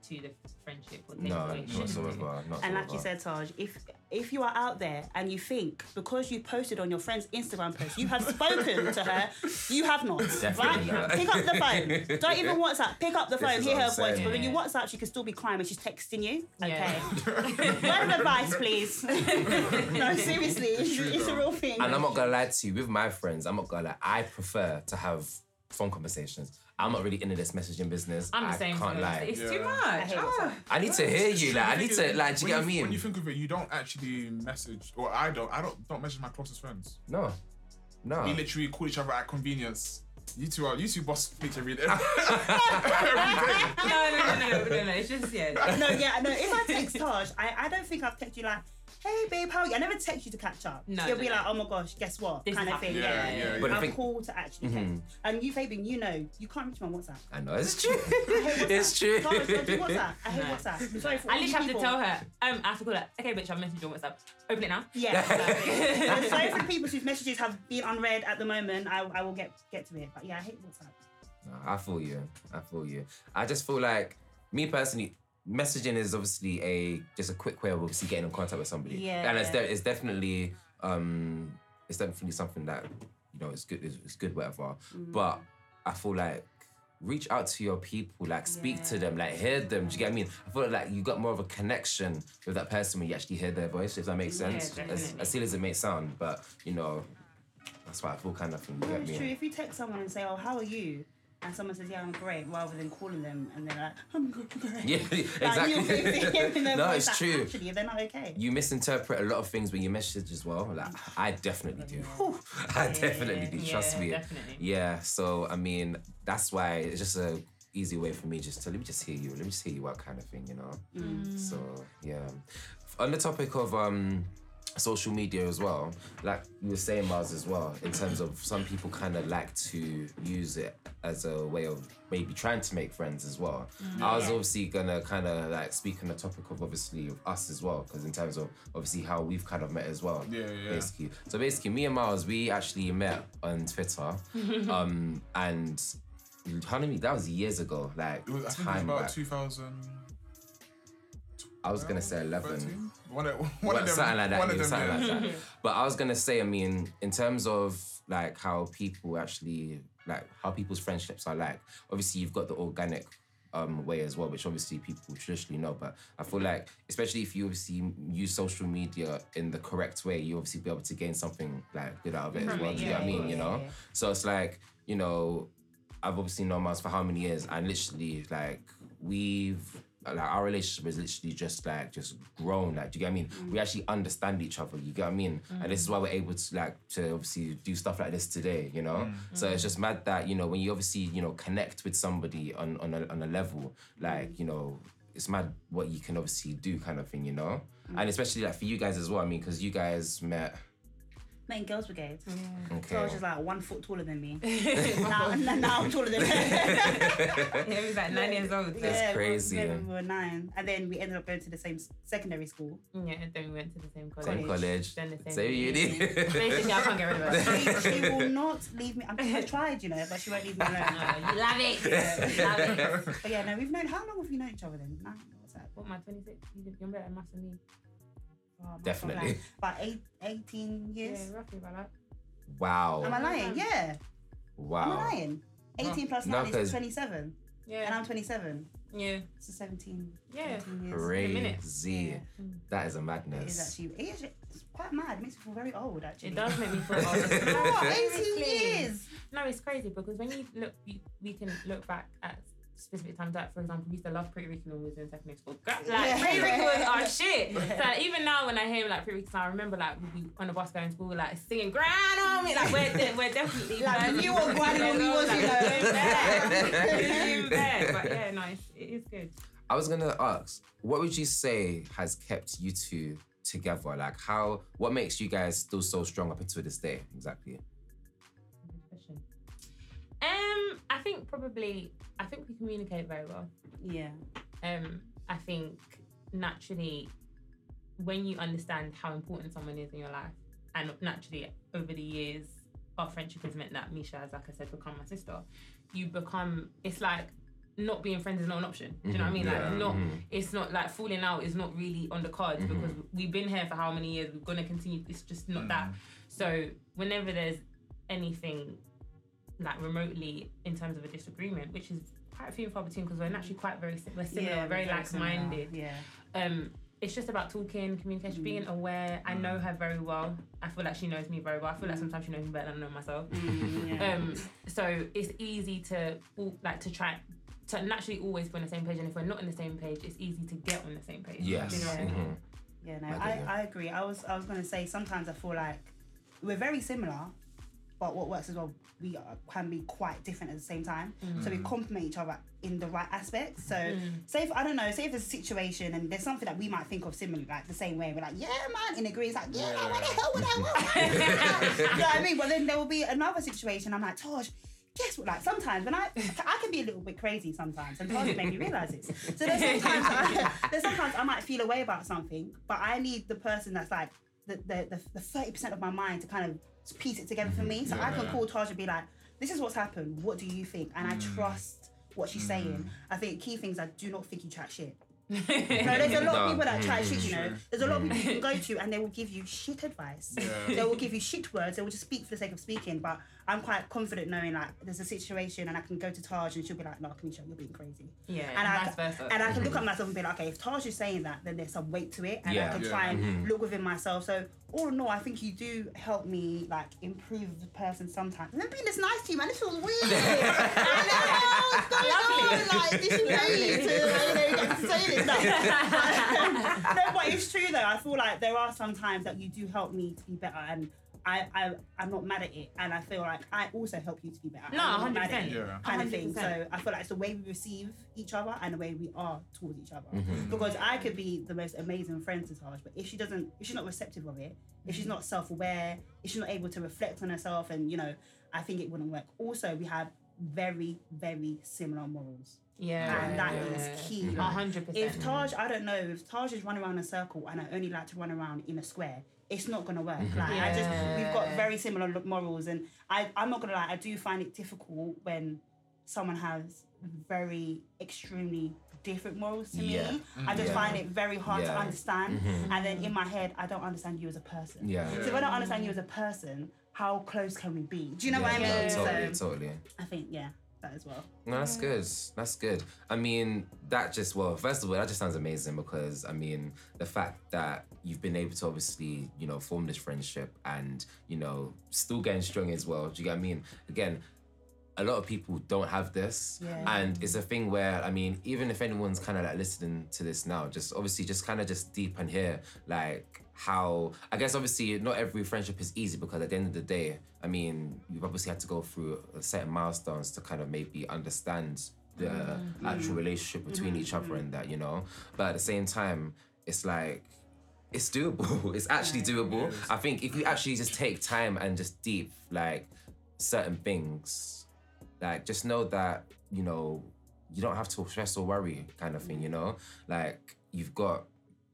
to the friendship or takes No, away. It not shouldn't so do. ever. Not And so like you said, Taj, if if you are out there and you think because you posted on your friend's Instagram post, you have spoken to her, you have not. Definitely right? not. Pick up the phone. Don't even WhatsApp. Pick up the This phone, hear her voice. saying. But when you Yeah. WhatsApp, she could still be crying when she's texting you. Okay. Yeah. Word of advice, please. no, seriously, it's, true, it's a real thing. And I'm not gonna lie to you, with my friends, I'm not gonna lie, I prefer to have phone conversations. I'm not really into this messaging business. I'm the I same. can't for lie. It's too much. I hate Ah. I need to hear you. Like I need to like. Do you get what I mean? When you think of it, you don't actually message, or I don't. I don't don't message my closest friends. no, no. We literally call each other at convenience. You two are you two boss speech every day. No, no, no, no, no, no, no. It's just yeah. no, yeah, no. If I text Taj, I, I don't think I've texted you like, hey babe, how are you? I never text you to catch up. No, You'll no, be no. like, oh my gosh, guess what? This kind of thing. happening. Yeah, Yeah, yeah. yeah, But the I'm thing- cool to actually text. Mhm. And you, Fabian, you know, you can't reach my WhatsApp. I know it's true. I hate WhatsApp. it's true. Taj, don't do WhatsApp. I hate No. WhatsApp. I'm sorry for I all you literally have to people. tell her. Um, I have to call her. Okay, bitch, I've messaged you on WhatsApp. Open it now. Yeah. I'm sorry for the people whose messages have been unread at the moment. I, I will get get to it. But yeah, I hate WhatsApp. No, I feel you. I feel you. I just feel like me personally, messaging is obviously a just a quick way of obviously getting in contact with somebody. Yeah. And it's de- it's definitely um it's definitely something that you know it's good it's, it's good whatever. Mm. But I feel like reach out to your people, like speak to them, like hear them. Do you get what I mean? I feel like you got more of a connection with that person when you actually hear their voice, if that makes Yeah, sense. as, definitely. as silly as it may sound, but you know, that's what I feel kind of thing. You get it's me? true. If you text someone and say, "Oh, how are you?" And someone says, "Yeah, I'm great," rather than calling them and they're like, "I'm good, great." Yeah, Like, exactly. no, it's that true. Actually, they're not okay. You misinterpret a lot of things when you message as well. Like I definitely do. Whew. I definitely do. Yeah, Trust me. definitely. Yeah. So I mean, that's why it's just a easy way for me just to let me just hear you. Let me just hear you out, kind of thing. You know. Mm. So yeah. On the topic of um social media as well, like you were saying, Mars, as well, in terms of some people kind of like to use it as a way of maybe trying to make friends as well. I was obviously gonna kind of like speak on the topic of obviously of us as well, because in terms of obviously how we've kind of met as well. Yeah, yeah. Basically, so basically, me and Miles, we actually met on Twitter, um, and how many? That was years ago, like It was, I think it was time about back. 2000. I was gonna say eleven. 13? One, of- one Well, of them. something like that. One yeah, of them. something yeah. like that. But I was gonna say, I mean, in terms of like how people actually like how people's friendships are like. Obviously, you've got the organic um, way as well, which obviously people traditionally know. But I feel like, especially if you obviously use social media in the correct way, you obviously be able to gain something like good out of it as well. it, Do you know what I yeah, mean? You yeah, know. yeah. So it's like you know, I've obviously known Miles for how many years, and literally like we've like our relationship is literally just like just grown. Like, do you get what I mean? Mm. We actually understand each other. You get what I mean? And this is mm. why we're able to like to obviously do stuff like this today. You know. Mm. So it's just mad that you know when you obviously you know connect with somebody on on a, on a level like you know. It's mad what you can obviously do, kind of thing, you know, and especially like for you guys as well. I mean, because you guys met. Met in Girls Brigade. Mm. So I was just like one foot taller than me. now, now I'm taller than her. Yeah, he was like nine years old. So. Yeah, we were- crazy, we yeah. were- we were nine, and then we ended up going to the same secondary school. Yeah, and then we went to the same college. Same college, Then the same, same uni. Basically, I can't get rid of her. She, she will not leave me. I'm, I tried, you know, but she won't leave me alone. No, you love it. You love it. But yeah, no, we've known. How long have we known each other then? Nine. What's that? What, my 26? You- You're better than maths than me. Oh, Definitely. God, like, about eight, 18 years. Yeah, roughly about that. wow. Am I lying? Yeah. Wow. Am I lying? 18 nine No, is 27. Yeah. And I'm 27. Yeah. So 17. Yeah. 17 years. Crazy. Yeah. That is a It is madness. actually, it is, it's quite mad. It makes me feel very old, actually. It does make me feel old. Oh, 18 years. No, it's crazy because when you look, you, we can look back at specific times. Like for example, we used to love Pretty Ricky when we was in secondary school. Girl, Like Pretty Ricky was our shit. So like, even now when I hear like Pretty Ricky, I remember like we'd be on the bus going to school like singing "Grind on me." Like we're de- we're definitely Like, we burning knew what Pretty Grind on Me was, like, you know. there. We're there. But yeah, no, it's, it is good. I was gonna ask, what would you say has kept you two together? Like, how? What makes you guys still so strong up until this day? Exactly. Um, I think probably I think we communicate very well. Yeah. Um, I think naturally, when you understand how important someone is in your life, and naturally over the years, our friendship has meant that Misha has, like I said, become my sister. You become. It's like not being friends is not an option. Do you know what I mean? Like Yeah. not. Mhm. It's not like falling out is not really on the cards Mhm. because we've been here for how many years. We're gonna continue. It's just not that. So whenever there's anything like remotely in terms of a disagreement, which is quite a few and far between because we're actually quite very we're similar, yeah, we're very like similar. minded. Yeah. Um, it's just about talking, communication, being aware. I know her very well. I feel like she knows me very well. I feel like sometimes she knows me better than I know myself. Mm, yeah. Um, so it's easy to like to try to naturally always be on the same page, and if we're not on the same page, it's easy to get on the same page. Yes. You know what I mean? Yeah, no, I I. I agree. I was I was gonna say sometimes I feel like we're very similar, but what works as well, we are, can be quite different at the same time. So we mm. complement each other in the right aspects. So mm. say if I don't know, say if there's a situation and there's something that we might think of similarly, like the same way, we're like, yeah, man, in agree. It's like, yeah, what the hell would I want? you know what I mean? But then there will be another situation. I'm like, Tosh. Guess what? Like sometimes when I I can be a little bit crazy sometimes, and Tosh made me realize this. So there's sometimes I, there's sometimes I might feel a way about something, but I need the person that's like the the the thirty percent of my mind to kind of piece it together for mm-hmm. me. So I can call Taj and be like, "This is what's happened. What do you think?" And I mm. trust what she's saying. Mm-hmm. I think key things. I do not think you chat shit. No, there's a lot No. of people that chat shit. You know, True. there's a lot of people you can go to and they will give you shit advice. Yeah. They will give you shit words. They will just speak for the sake of speaking. But I'm quite confident knowing like there's a situation and I can go to Taj and she'll be like, "No, Kamisha, you're being crazy." Yeah, and I, vice versa. and I can look at myself and be like, okay, if Taj is saying that, then there's some weight to it, and Yeah. I can Yeah. try and mm-hmm. look within myself. So all in all, I think you do help me like improve the person sometimes. And then being this nice to you, man, this feels weird. I know, what's going on? Like, this is really to like, you know, get to say this stuff. no, but it's true though. I feel like there are some times that you do help me to be better, and I, I I'm not mad at it, and I feel like I also help you to be better. No, I'm not mad at 100%. it kind of thing. So I feel like it's the way we receive each other and the way we are towards each other. Mhm. Because I could be the most amazing friend to Taj, but if she doesn't, if she's not receptive of it, if she's not self-aware, if she's not able to reflect on herself, and you know, I think it wouldn't work. Also, we have very, very similar morals, yeah, and that yeah. is key. Like, hundred percent. if Taj, I don't know, if Taj is running around in a circle and I only like to run around in a square, it's not gonna work. Like I just, we've got very similar morals, and I, I'm not gonna lie, I do find it difficult when someone has very extremely different morals to Yeah. me. I just Yeah. find it very hard to Yeah. understand, Mhm. and then in my head, I don't understand you as a person. Yeah. So if I don't understand you as a person, how close can we be? Do you know yeah, what I mean? yeah, totally, So totally. I think yeah, that as well. No, that's good. That's good. I mean, that just well, first of all, that just sounds amazing because I mean, the fact that you've been able to obviously, you know, form this friendship and you know, still getting strong as well. Do you get what I mean? Again, a lot of people don't have this, Yeah. and it's a thing where I mean, even if anyone's kind of like listening to this now, just obviously, just kind of just deep and hear like how I guess obviously not every friendship is easy because at the end of the day, I mean, you've obviously had to go through a certain milestones to kind of maybe understand the mm-hmm. actual relationship between each other mm-hmm. and that, you know. But at the same time, it's like it's doable. It's actually doable. I think if you actually just take time and just deep like certain things, like just know that you know you don't have to stress or worry, kind of thing. You know, like you've got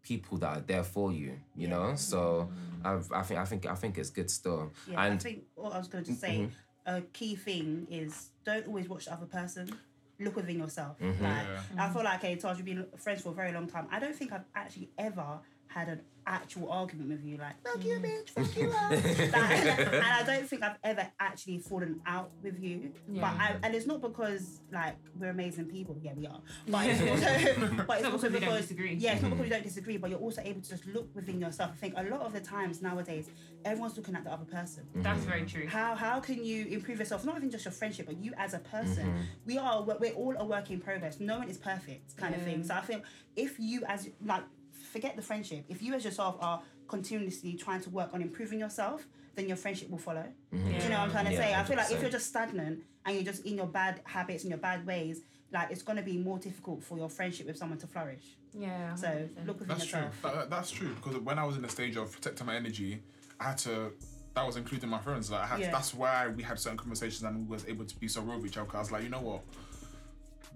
people that are there for you. You know, so I've, I think I think I think it's good still. Yeah, I and Mm-hmm. think what I was going to say, a key thing is don't always watch the other person. Look within yourself. Mm-hmm. Like Yeah. I feel like, hey, Taj, we've been friends for a very long time. I don't think I've actually ever had an actual argument with you, like fuck you, mm, bitch, fuck you, up. Like, and I don't think I've ever actually fallen out with you. But I, and it's not because like we're amazing people. Yeah, we are. But it's also, but it's also because we don't because disagree. yeah, it's not because we mm. don't disagree, but you're also able to just look within yourself. I think a lot of the times nowadays, everyone's looking at the other person. That's very mm-hmm. true. How how can you improve yourself? Not even just your friendship, but you as a person. Mm-hmm. We are we're all a work in progress. No one is perfect, kind of thing. So I think if you as like forget the friendship, if you as yourself are continuously trying to work on improving yourself, then your friendship will follow. Do you know what I'm trying to Yeah, say? I feel like if you're just stagnant and you're just in your bad habits and your bad ways, like it's gonna be more difficult for your friendship with someone to flourish. Yeah. So 100%. look within That's true. yourself. That, that- that's true because when I was in the stage of protecting my energy, I had to. That was including my friends. Like I had. Yeah. That's why we had certain conversations and we was able to be so real with each other. 'cause I was like, you know what?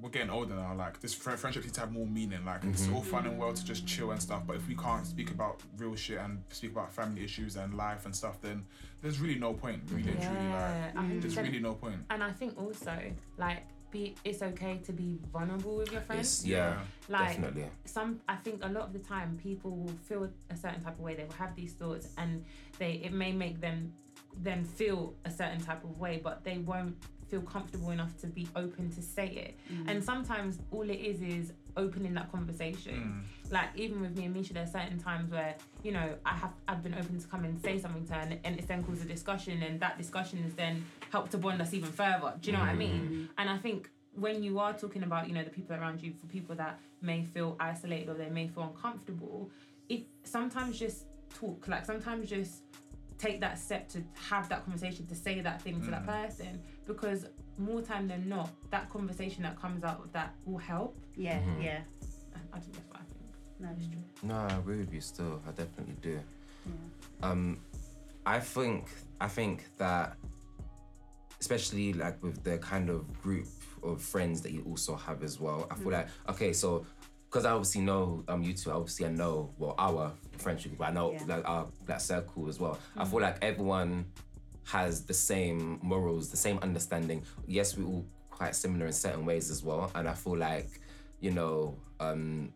We're getting older now. Like this fri- friendship needs to have more meaning. Like it's mm-hmm. all fun and well to just chill and stuff, but if we can't speak about real shit and speak about family issues and life and stuff, then there's really no point. Really and truly, like there's 100%. really no point. And I think also like be it's okay to be vulnerable with your friends. It's, yeah, Like definitely. some I think a lot of the time people will feel a certain type of way. They will have these thoughts and they it may make them then feel a certain type of way, but they won't feel comfortable enough to be open to say it. Mm. And sometimes all it is is opening that conversation. Mm. Like even with me and Misha, there's certain times where you know I have I've been open to come and say something to her, and, and it's then caused a discussion, and that discussion has then helped to bond us even further. Do you know what I mm. mean? And I think when you are talking about you know the people around you, for people that may feel isolated or they may feel uncomfortable, if sometimes just talk, like sometimes just take that step to have that conversation to say that thing to that person because more time than not that conversation that comes out of that will help Yeah, yeah. I- i think that's what i think No, it's true. No, I agree with you. Still, I definitely do. Yeah. Um, I think I think that, especially like with the kind of group of friends that you also have as well. I feel like okay, so because I obviously know um you two, obviously I know well our friendship group, I know Yeah. like our black circle as well. I feel like everyone has the same morals, the same understanding. Yes, we're all quite similar in certain ways as well, and I feel like you know um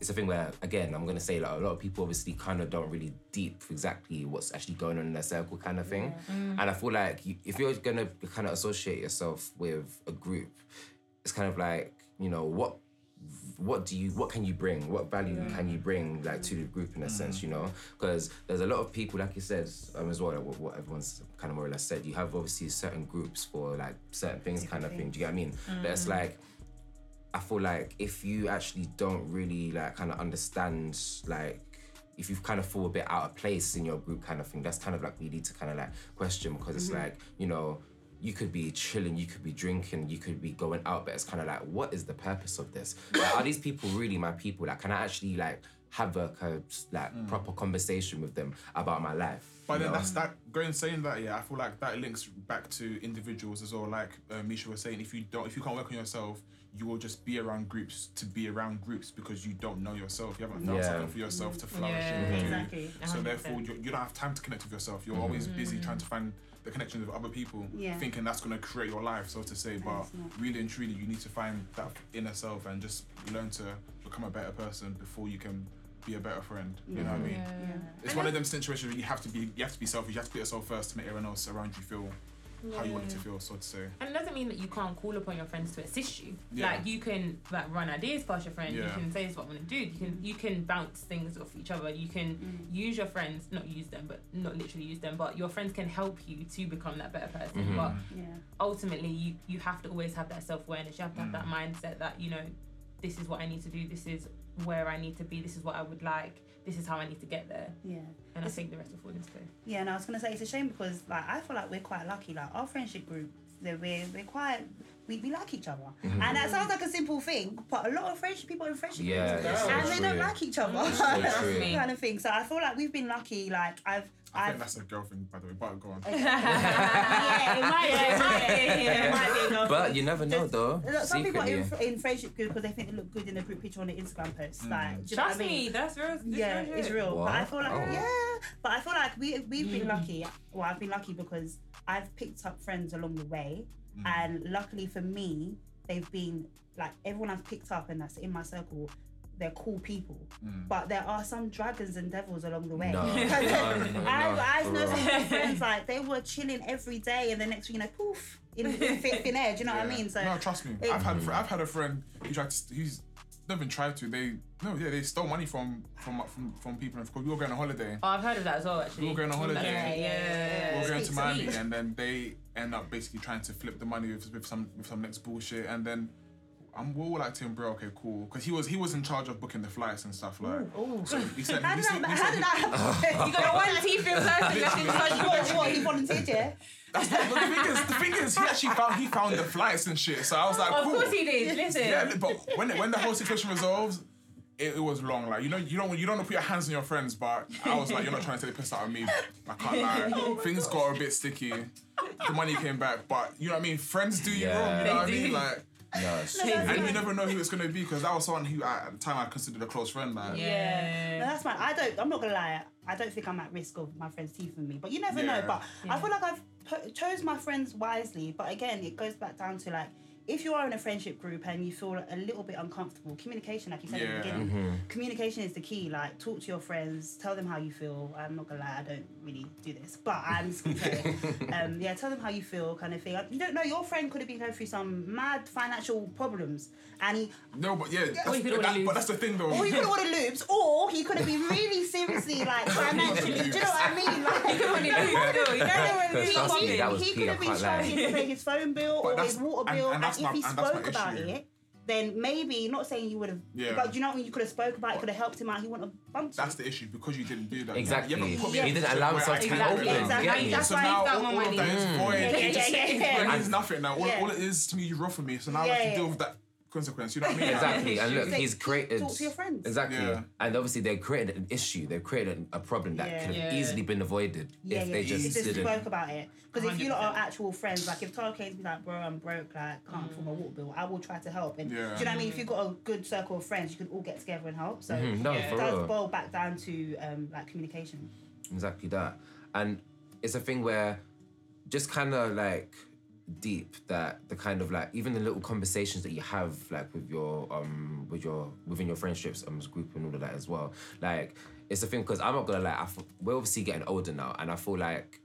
it's a thing where again i'm going to say like a lot of people obviously kind of don't really deep exactly what's actually going on in their circle kind of thing. And i feel like you, if you're going to kind of associate yourself with a group it's kind of like you know what what do you what can you bring? What value mm. can you bring like to the group in a mm. sense you know? Because there's a lot of people like you said um, as well like what, what everyone's kind of more or less said you have obviously certain groups for like certain things kind of thing do you get what i mean? That's mm. like I feel like if you actually don't really like kind of understand like if you kind of fall a bit out of place in your group kind of thing, that's kind of like we need to kind of like question because it's mm-hmm. like you know you could be chilling, you could be drinking, you could be going out, but it's kind of like what is the purpose of this? Like, are these people really my people? Like, can I actually like have a kind of, like mm. proper conversation with them about my life? But you then know? that's that going saying that yeah, I feel like that links back to individuals as well. Like uh, Misha was saying, if you don't, if you can't work on yourself, you will just be around groups to be around groups because you don't know yourself. You haven't found Yeah. something for yourself to flourish Yeah, in. to. exactly. So 100%. therefore, you, you don't have time to connect with yourself. You're always mm-hmm. busy trying to find the connection with other people, Yeah. thinking that's going to create your life, so to say. But really and truly, you need to find that inner self and just learn to become a better person before you can be a better friend. You know what I mean? Yeah. It's one of them situations where you have to be you have to be selfish, you have to put yourself first to make everyone else around you feel how you want it to feel, so to say. And it doesn't mean that you can't call upon your friends to assist you. Yeah. Like you can like run ideas past your friend. You can say this is what I'm gonna do. You can you can bounce things off each other. You can Mm. use your friends, not use them, but not literally use them. But your friends can help you to become that better person. Mhm. But Yeah. ultimately, you you have to always have that self awareness. You have to have Mm. that mindset that you know, this is what I need to do. This is where I need to be. This is what I would like. This is how I need to get there. Yeah. And I think the rest fall into place. Yeah, and I was gonna say it's a shame because like I feel like we're quite lucky. Like our friendship group, that we're we're quite we, we like each other, Mm-hmm. and that sounds like a simple thing, but a lot of friendship people in friendship Yeah, groups, it's so and they don't like each other, so true. kind of thing. So I feel like we've been lucky. Like I've I I've think that's a girlfriend, by the way, but go on. yeah, it might be, it might be, Yeah. it might be enough. But you never know though. Look, Some people are in, in friendship group because they think they look good in the group picture on the Instagram post. Mm. Like, do you know what Trust I mean? me, that's real. It's yeah, real it's shit. real. But I feel like Oh. yeah, but I feel like we we've been lucky. Well, I've been lucky because I've picked up friends along the way, Mm. and luckily for me, they've been like everyone I've picked up and that's in my circle. they're cool people, but there are some dragons and devils along the way. No, no, no, no, I, I for know some of my friends like they were chilling every day, and the next thing you know, poof, in, in thin, thin air. Do you know what I mean? So no, trust me. it- I've had a fr- I've had a friend who tried to he's not even tried to. They no yeah they stole money from from from, from people Of course, we were going on holiday. Oh, I've heard of that as well, actually. We were going on holiday. Yeah, yeah, yeah. we were going to Miami and then they end up basically trying to flip the money with, with some with some next bullshit and then. I'm we're all like to him, bro. Okay, cool. Because he was he was in charge of booking the flights and stuff like. Ooh. So he said, how he did said, that? he How said- did that happen? You got one teeth in person. You have to charge you what, what, he volunteered, yeah? That's not, the thing is, the thing is, he actually found he found the flights and shit. So I was like, Of cool. course he did. Listen. Yeah, but when when the whole situation resolves, it, it was long. Like you know, you don't you don't want to put your hands on your friends, but I was like, you're not trying to take the piss out of me. I can't lie. Oh Things got a bit sticky. The money came back, but you know what I mean. Friends do you Yeah. wrong. You know what I They mean? do. Like, No, it's No, true. and fine. you never know who it's gonna be because that was someone who I, at the time I considered a close friend. Like, Yeah. No, that's fine. I don't. I'm not gonna lie. I don't think I'm at risk of my friends teething me, but you never know. Yeah. But I feel like I've po- chose my friends wisely. But again, it goes back down to like. If you are in a friendship group and you feel a little bit uncomfortable, communication, like you said at Yeah. the beginning, communication is the key. Like, talk to your friends, tell them how you feel. I'm not gonna lie, I don't really do this, but I'm just gonna say, it. um, yeah, tell them how you feel, kind of thing. You don't know your friend could have been going through some mad financial problems, and he No, but yeah, that's, Or you could that- but that's the thing though. or he could have ordered loops, or he could have been really seriously like financially. Do you know what I mean? Like, You want to lose still. You know when Because we trust me, popping. that was he could I have been can't struggling to pay his phone bill But or his water bill, and and, that's if my- he and that's my spoke about issue. it. Then maybe not saying you would have, Yeah. but do you know when you could have spoke about it, could have helped him out. He wouldn't have bumped you. That's the issue because you didn't do that. Exactly. You put me He didn't allow himself to can be open. open. Exactly. Get me? That's so why now all, all of that is void. Yeah, It yeah, yeah, yeah. It means nothing now. All, all it is to me, you rough for me. So now I Yeah, have to deal with that consequence. You know what I mean? Exactly, and look, he's created. talk to your friends. Exactly, Yeah. and obviously they created an issue. They've created a problem that Yeah. could have Yeah. easily been avoided Yeah, if yeah, they just just didn't. spoke about it. Because if you lot are 100%. actual friends, like if Tara came to be like, bro, I'm broke, like can't afford my water bill, I will try to help. And Yeah. do you know what I mean? If you've got a good circle of friends, you can all get together and help. So Mhm, no, Yeah. for it does real. boil back down to um, like communication. Exactly that. And it's a thing where just kind of like deep that the kind of like even the little conversations that you have like with your um with your within your friendships um group and all of that as well. Like it's a thing because i'm not gonna like I f- we're obviously getting older now and i feel like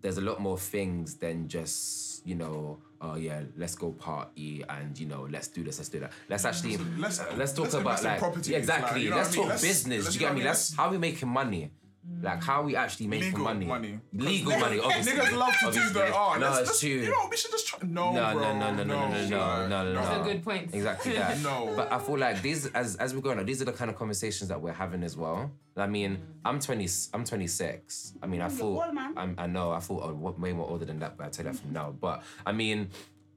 there's a lot more things than just you know oh yeah let's go party and you know let's do this let's do that. Let's actually let's- uh, let's talk let's about like properties, Yeah, exactly like, you know let's I mean? talk Let's- business let's- do you you get know me what I mean? let's how are we making money Mm. like how are we actually making Legal money money. legal money obviously Niggas love to do obviously. the oh, no let's, it's true You know, we should just try. No, no, bro, no, no, no, no, no, no, no, no, no, no. Those are good points. Exactly that. No. But I feel like these, as as we're going on, these are the kind of conversations that we're having as well. I mean, mm. I'm 20, I'm 26. I mean, I You're thought, old, man. I'm, I know, I thought I'm way more older than that, but I tell you that from now. But I mean,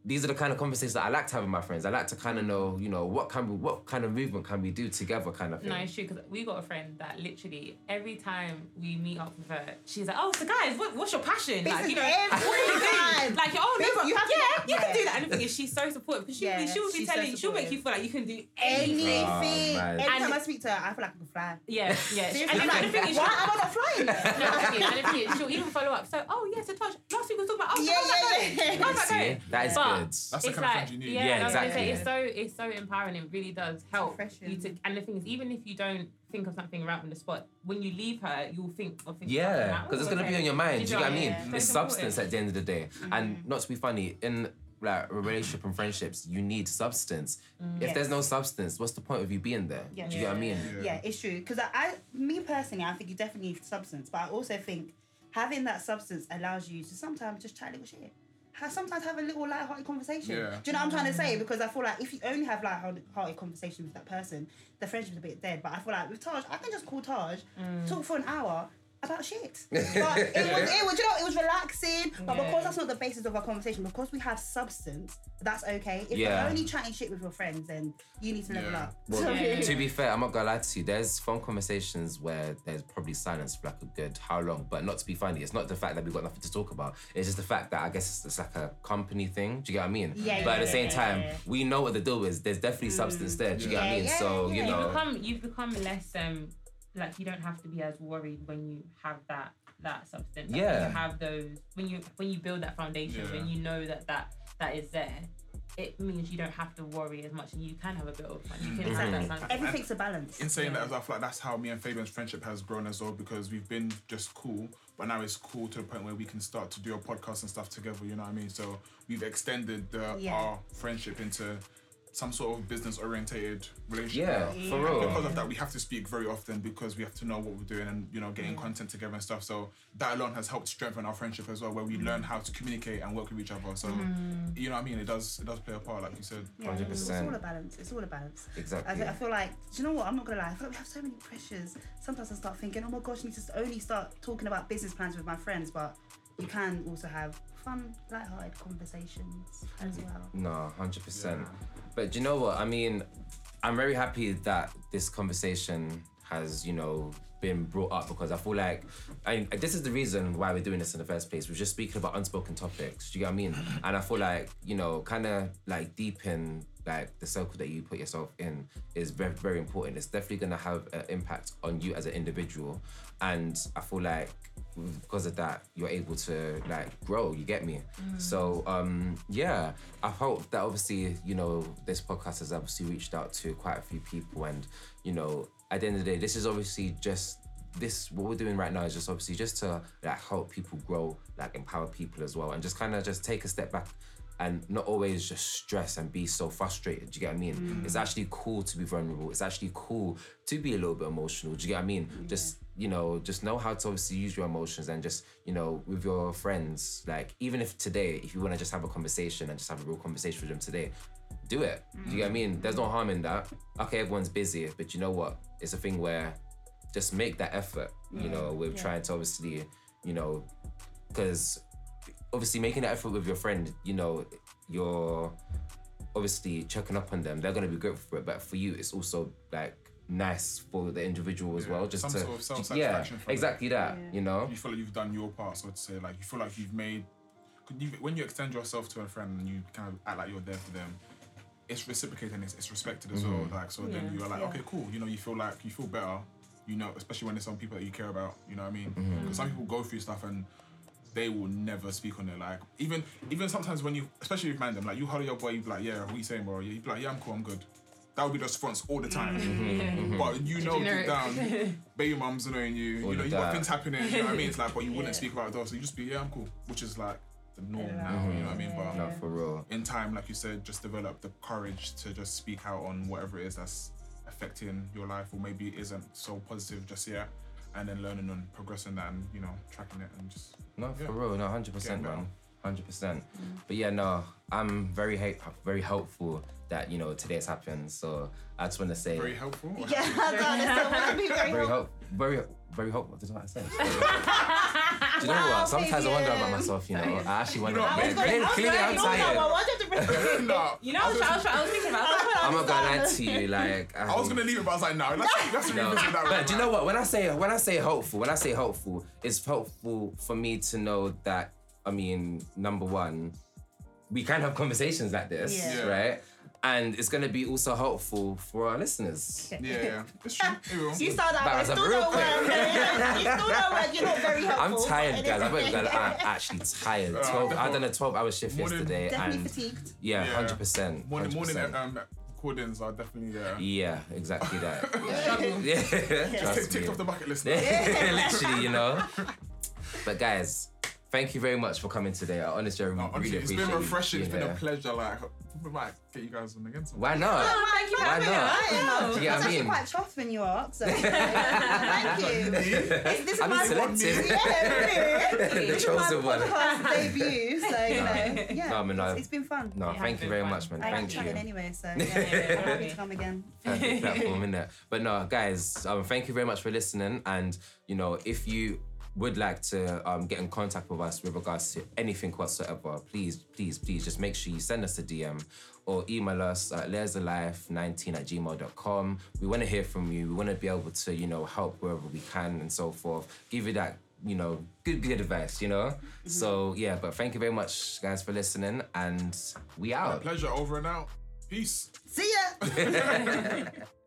these are the kind of conversations that I like to have with my friends. I like to kind of know, you know, what can we, what kind of movement can we do together, kind of thing. No, it's true because we got a friend that literally every time we meet up with her, she's like, "Oh, so guys, what, what's your passion? This like, is you know, every what do you do? time. Like, oh, This- no, you have to- yeah, you can do that." And the thing is, she's so supportive because she, Yeah, she will be she's so telling, she'll make you feel like you can do Anything. anything. Oh, man. Every And- time I speak to her, I feel like I can fly. Yeah, yeah. Seriously, And, I'm and like, the thing is, why she'll- am I not flying? no, the thing is- and the thing is, she'll even follow up. So, oh yeah, so Tosh, last week we were talking about, oh, Yeah, how's yeah, yeah. How's that going? that is But good. That's the it's kind of like, you need. Yeah, Yeah, I was gonna exactly. say, It's so it's so empowering. It really does help refreshing. you to. And the thing is, even if you don't think of something right on the spot, when you leave her, you'll think of things. Yeah, because it's gonna be on your mind. Do you get what I mean? Yeah. It's So substance important. at the end of the day. And mm-hmm. not to be funny, in like a relationship and friendships, you need substance. Mm. If Yes. there's no substance, what's the point of you being there? Yeah. Do you get what I mean? Yeah. Yeah, it's true. Because I, I, me personally, I think you definitely need substance, but I also think having that substance allows you to sometimes just chat a little shit. Ha- Sometimes have a little light-hearted conversation. Yeah. Do you know what I'm trying to say? Because I feel like if you only have light-hearted conversation with that person, the friendship's a bit dead. But I feel like with Taj, I can just call Taj, mm. talk for an hour about shit. But it was, it was, you know, it was relaxing. But Yeah. because that's not the basis of our conversation, because we have substance, that's okay. If Yeah. you're only chatting shit with your friends, then you need to level Yeah. up. Well, Yeah. to be fair, I'm not gonna lie to you. There's phone conversations where there's probably silence for like a good how long, but not to be funny. It's not the fact that we've got nothing to talk about. It's just the fact that I guess it's, it's like a company thing. Do you get what I mean? Yeah, But at the same yeah, time, yeah. we know what the deal is. There's definitely substance there. Do you get what I Yeah, mean? yeah, so yeah. you you know, become you've become less um like you don't have to be as worried when you have that that substance. Like, when Yeah. you have those when you when you build that foundation Yeah. when you know that that that is there, it means you don't have to worry as much and you can have a bit of fun. You can have that. Mm-hmm. Everything's a balance. In saying Yeah. that, as well, I feel like that's how me and Fabian's friendship has grown as well because we've been just cool, but now it's cool to the point where we can start to do a podcast and stuff together. You know what I mean? So we've extended the, Yeah. our friendship into some sort of business orientated relationship. Yeah, now. for real. Because of that, we have to speak very often because we have to know what we're doing and you know getting mm. content together and stuff. So that alone has helped strengthen our friendship as well, where we mm. learn how to communicate and work with each other. So mm-hmm. you know what I mean? It does it does play a part, like you said. Yeah, It's 100%. all a balance. It's all a balance. Exactly. th- I feel like, do you know what? I'm not gonna lie. I feel like we have so many pressures. Sometimes I start thinking, oh my gosh, I need to only start talking about business plans with my friends, but you can also have fun, light-hearted conversations as well. No, hundred percent. But do you know what? I mean, I'm very happy that this conversation has, you know, been brought up because I feel like, I this is the reason why we're doing this in the first place. We're just speaking about unspoken topics. Do you get what I mean? And I feel like, you know, kind of like deepen like the circle that you put yourself in is very very important. It's definitely gonna have an impact on you as an individual, and I feel like because of that you're able to like grow you get me so um yeah i hope that obviously you know this podcast has obviously reached out to quite a few people and you know at the end of the day this is obviously just this what we're doing right now is just obviously just to like help people grow like empower people as well and just kind of just take a step back and not always just stress and be so frustrated. Do you get what I mean? It's actually cool to be vulnerable. It's actually cool to be a little bit emotional. Do you get what I mean? Just you know, just know how to obviously use your emotions and just you know with your friends. Like even if today, if you want to just have a conversation and just have a real conversation with them today, do it. Do you get what I mean? There's no mm. harm in that. Okay, everyone's busy, but you know what? It's a thing where just make that effort. You know, with Yeah. trying to obviously, you know, because obviously making that effort with your friend, you know, you're obviously checking up on them. They're gonna be grateful for it, but for you, it's also like nice for the individual as Yeah, well, just some to sort of yeah, self-satisfaction from it. exactly that. Yeah. You know, you feel like you've done your part, so to say. Like you feel like you've made. you- When you extend yourself to a friend and you kind of act like you're there for them, it's reciprocated and it's, it's respected as well. Like so, then you're like, Yeah. okay, cool. You know, you feel like you feel better. You know, especially when there's some people that you care about. You know what I mean? Mm-hmm. Some people go through stuff and they will never speak on it. Like even even sometimes when you, especially with man them, like you huddle your boy, you be like, yeah, what you saying, bro? Yeah, you be like, yeah, I'm cool, I'm good. That would be the response all the time. Mm-hmm. But you know deep down, baby mum's annoying you. All you know, you got things happening. You know what I mean? It's like, but you wouldn't Yeah. speak about it though. So you just be, yeah, I'm cool, which is like the norm Yeah. now. You know what I mean? But no, for real. in time, like you said, just develop the courage to just speak out on whatever it is that's affecting your life, or maybe it isn't so positive just yet, and then learning and progressing that, and you know, tracking it and just No, Yeah. for real. No, hundred percent, Getting man. Hundred percent. But yeah, no, I'm very ha- very helpful that you know today's happened. So I just want to say very helpful. Yeah, I don't understand what you mean, very very helpful. very very helpful. That's what I said. Do you know Wow, what? Sometimes I wonder about myself. You know, I actually wonder. know, I man, was gonna- clearly, I was clearly like, I'm you know what, tired. you bring- no, You know, I I was, was, I was, I was thinking about. I I'm not gonna lie to you. Like, I was um, gonna leave it, but I was like, no, let's, let's No, revisit that. but do you know what? When I say when I say helpful, when I say helpful, it's helpful for me to know that. I mean, number one, we can have conversations like this, Yeah. Yeah. right? And it's gonna be also helpful for our listeners. Yeah, yeah, it's true. It. You saw That but still real don't work. You still don't work. You're not very helpful. I'm tired, guys. I'm, anyway. I'm actually tired. Uh, 12, I definitely- done a 12 hour shift Morning- yesterday, Definitely and fatigued. yeah, Yeah. hundred percent. Morning, morning um, recordings are definitely uh, Yeah, exactly that. yeah. yeah, tick, trust ticked off the bucket list. Literally, you know. But guys, thank you very much for coming today. I honestly, I No, really honestly, it's appreciate been refreshing. It's been a pleasure. Like, we might get you guys on again. sometime. Why not? Thank you for Why not? us. I know. Do you I get was what I actually quite chuffed when you asked. So. Thank you. This, this is I've my been selected. Yeah, really. the This is my chosen one. podcast debut, so you know, yeah, No, I mean, no. it's, it's been fun. No, It has thank you been very fun. much, man. I like Thank chatting you. anyway, so yeah, I'm happy to come again. perfect platform, innit? But no, guys, um, thank you very much for listening. And you know, if you would like to um, get in contact with us with regards to anything whatsoever, please, please, please just make sure you send us a DM or email us at lersalife19 at gmail.com. We want to hear from you. We want to be able to, you know, help wherever we can and so forth. Give you that, you know, good, good advice, you know? So, yeah, but thank you very much, guys, for listening. And we out. Pleasure over and out. Peace. See ya.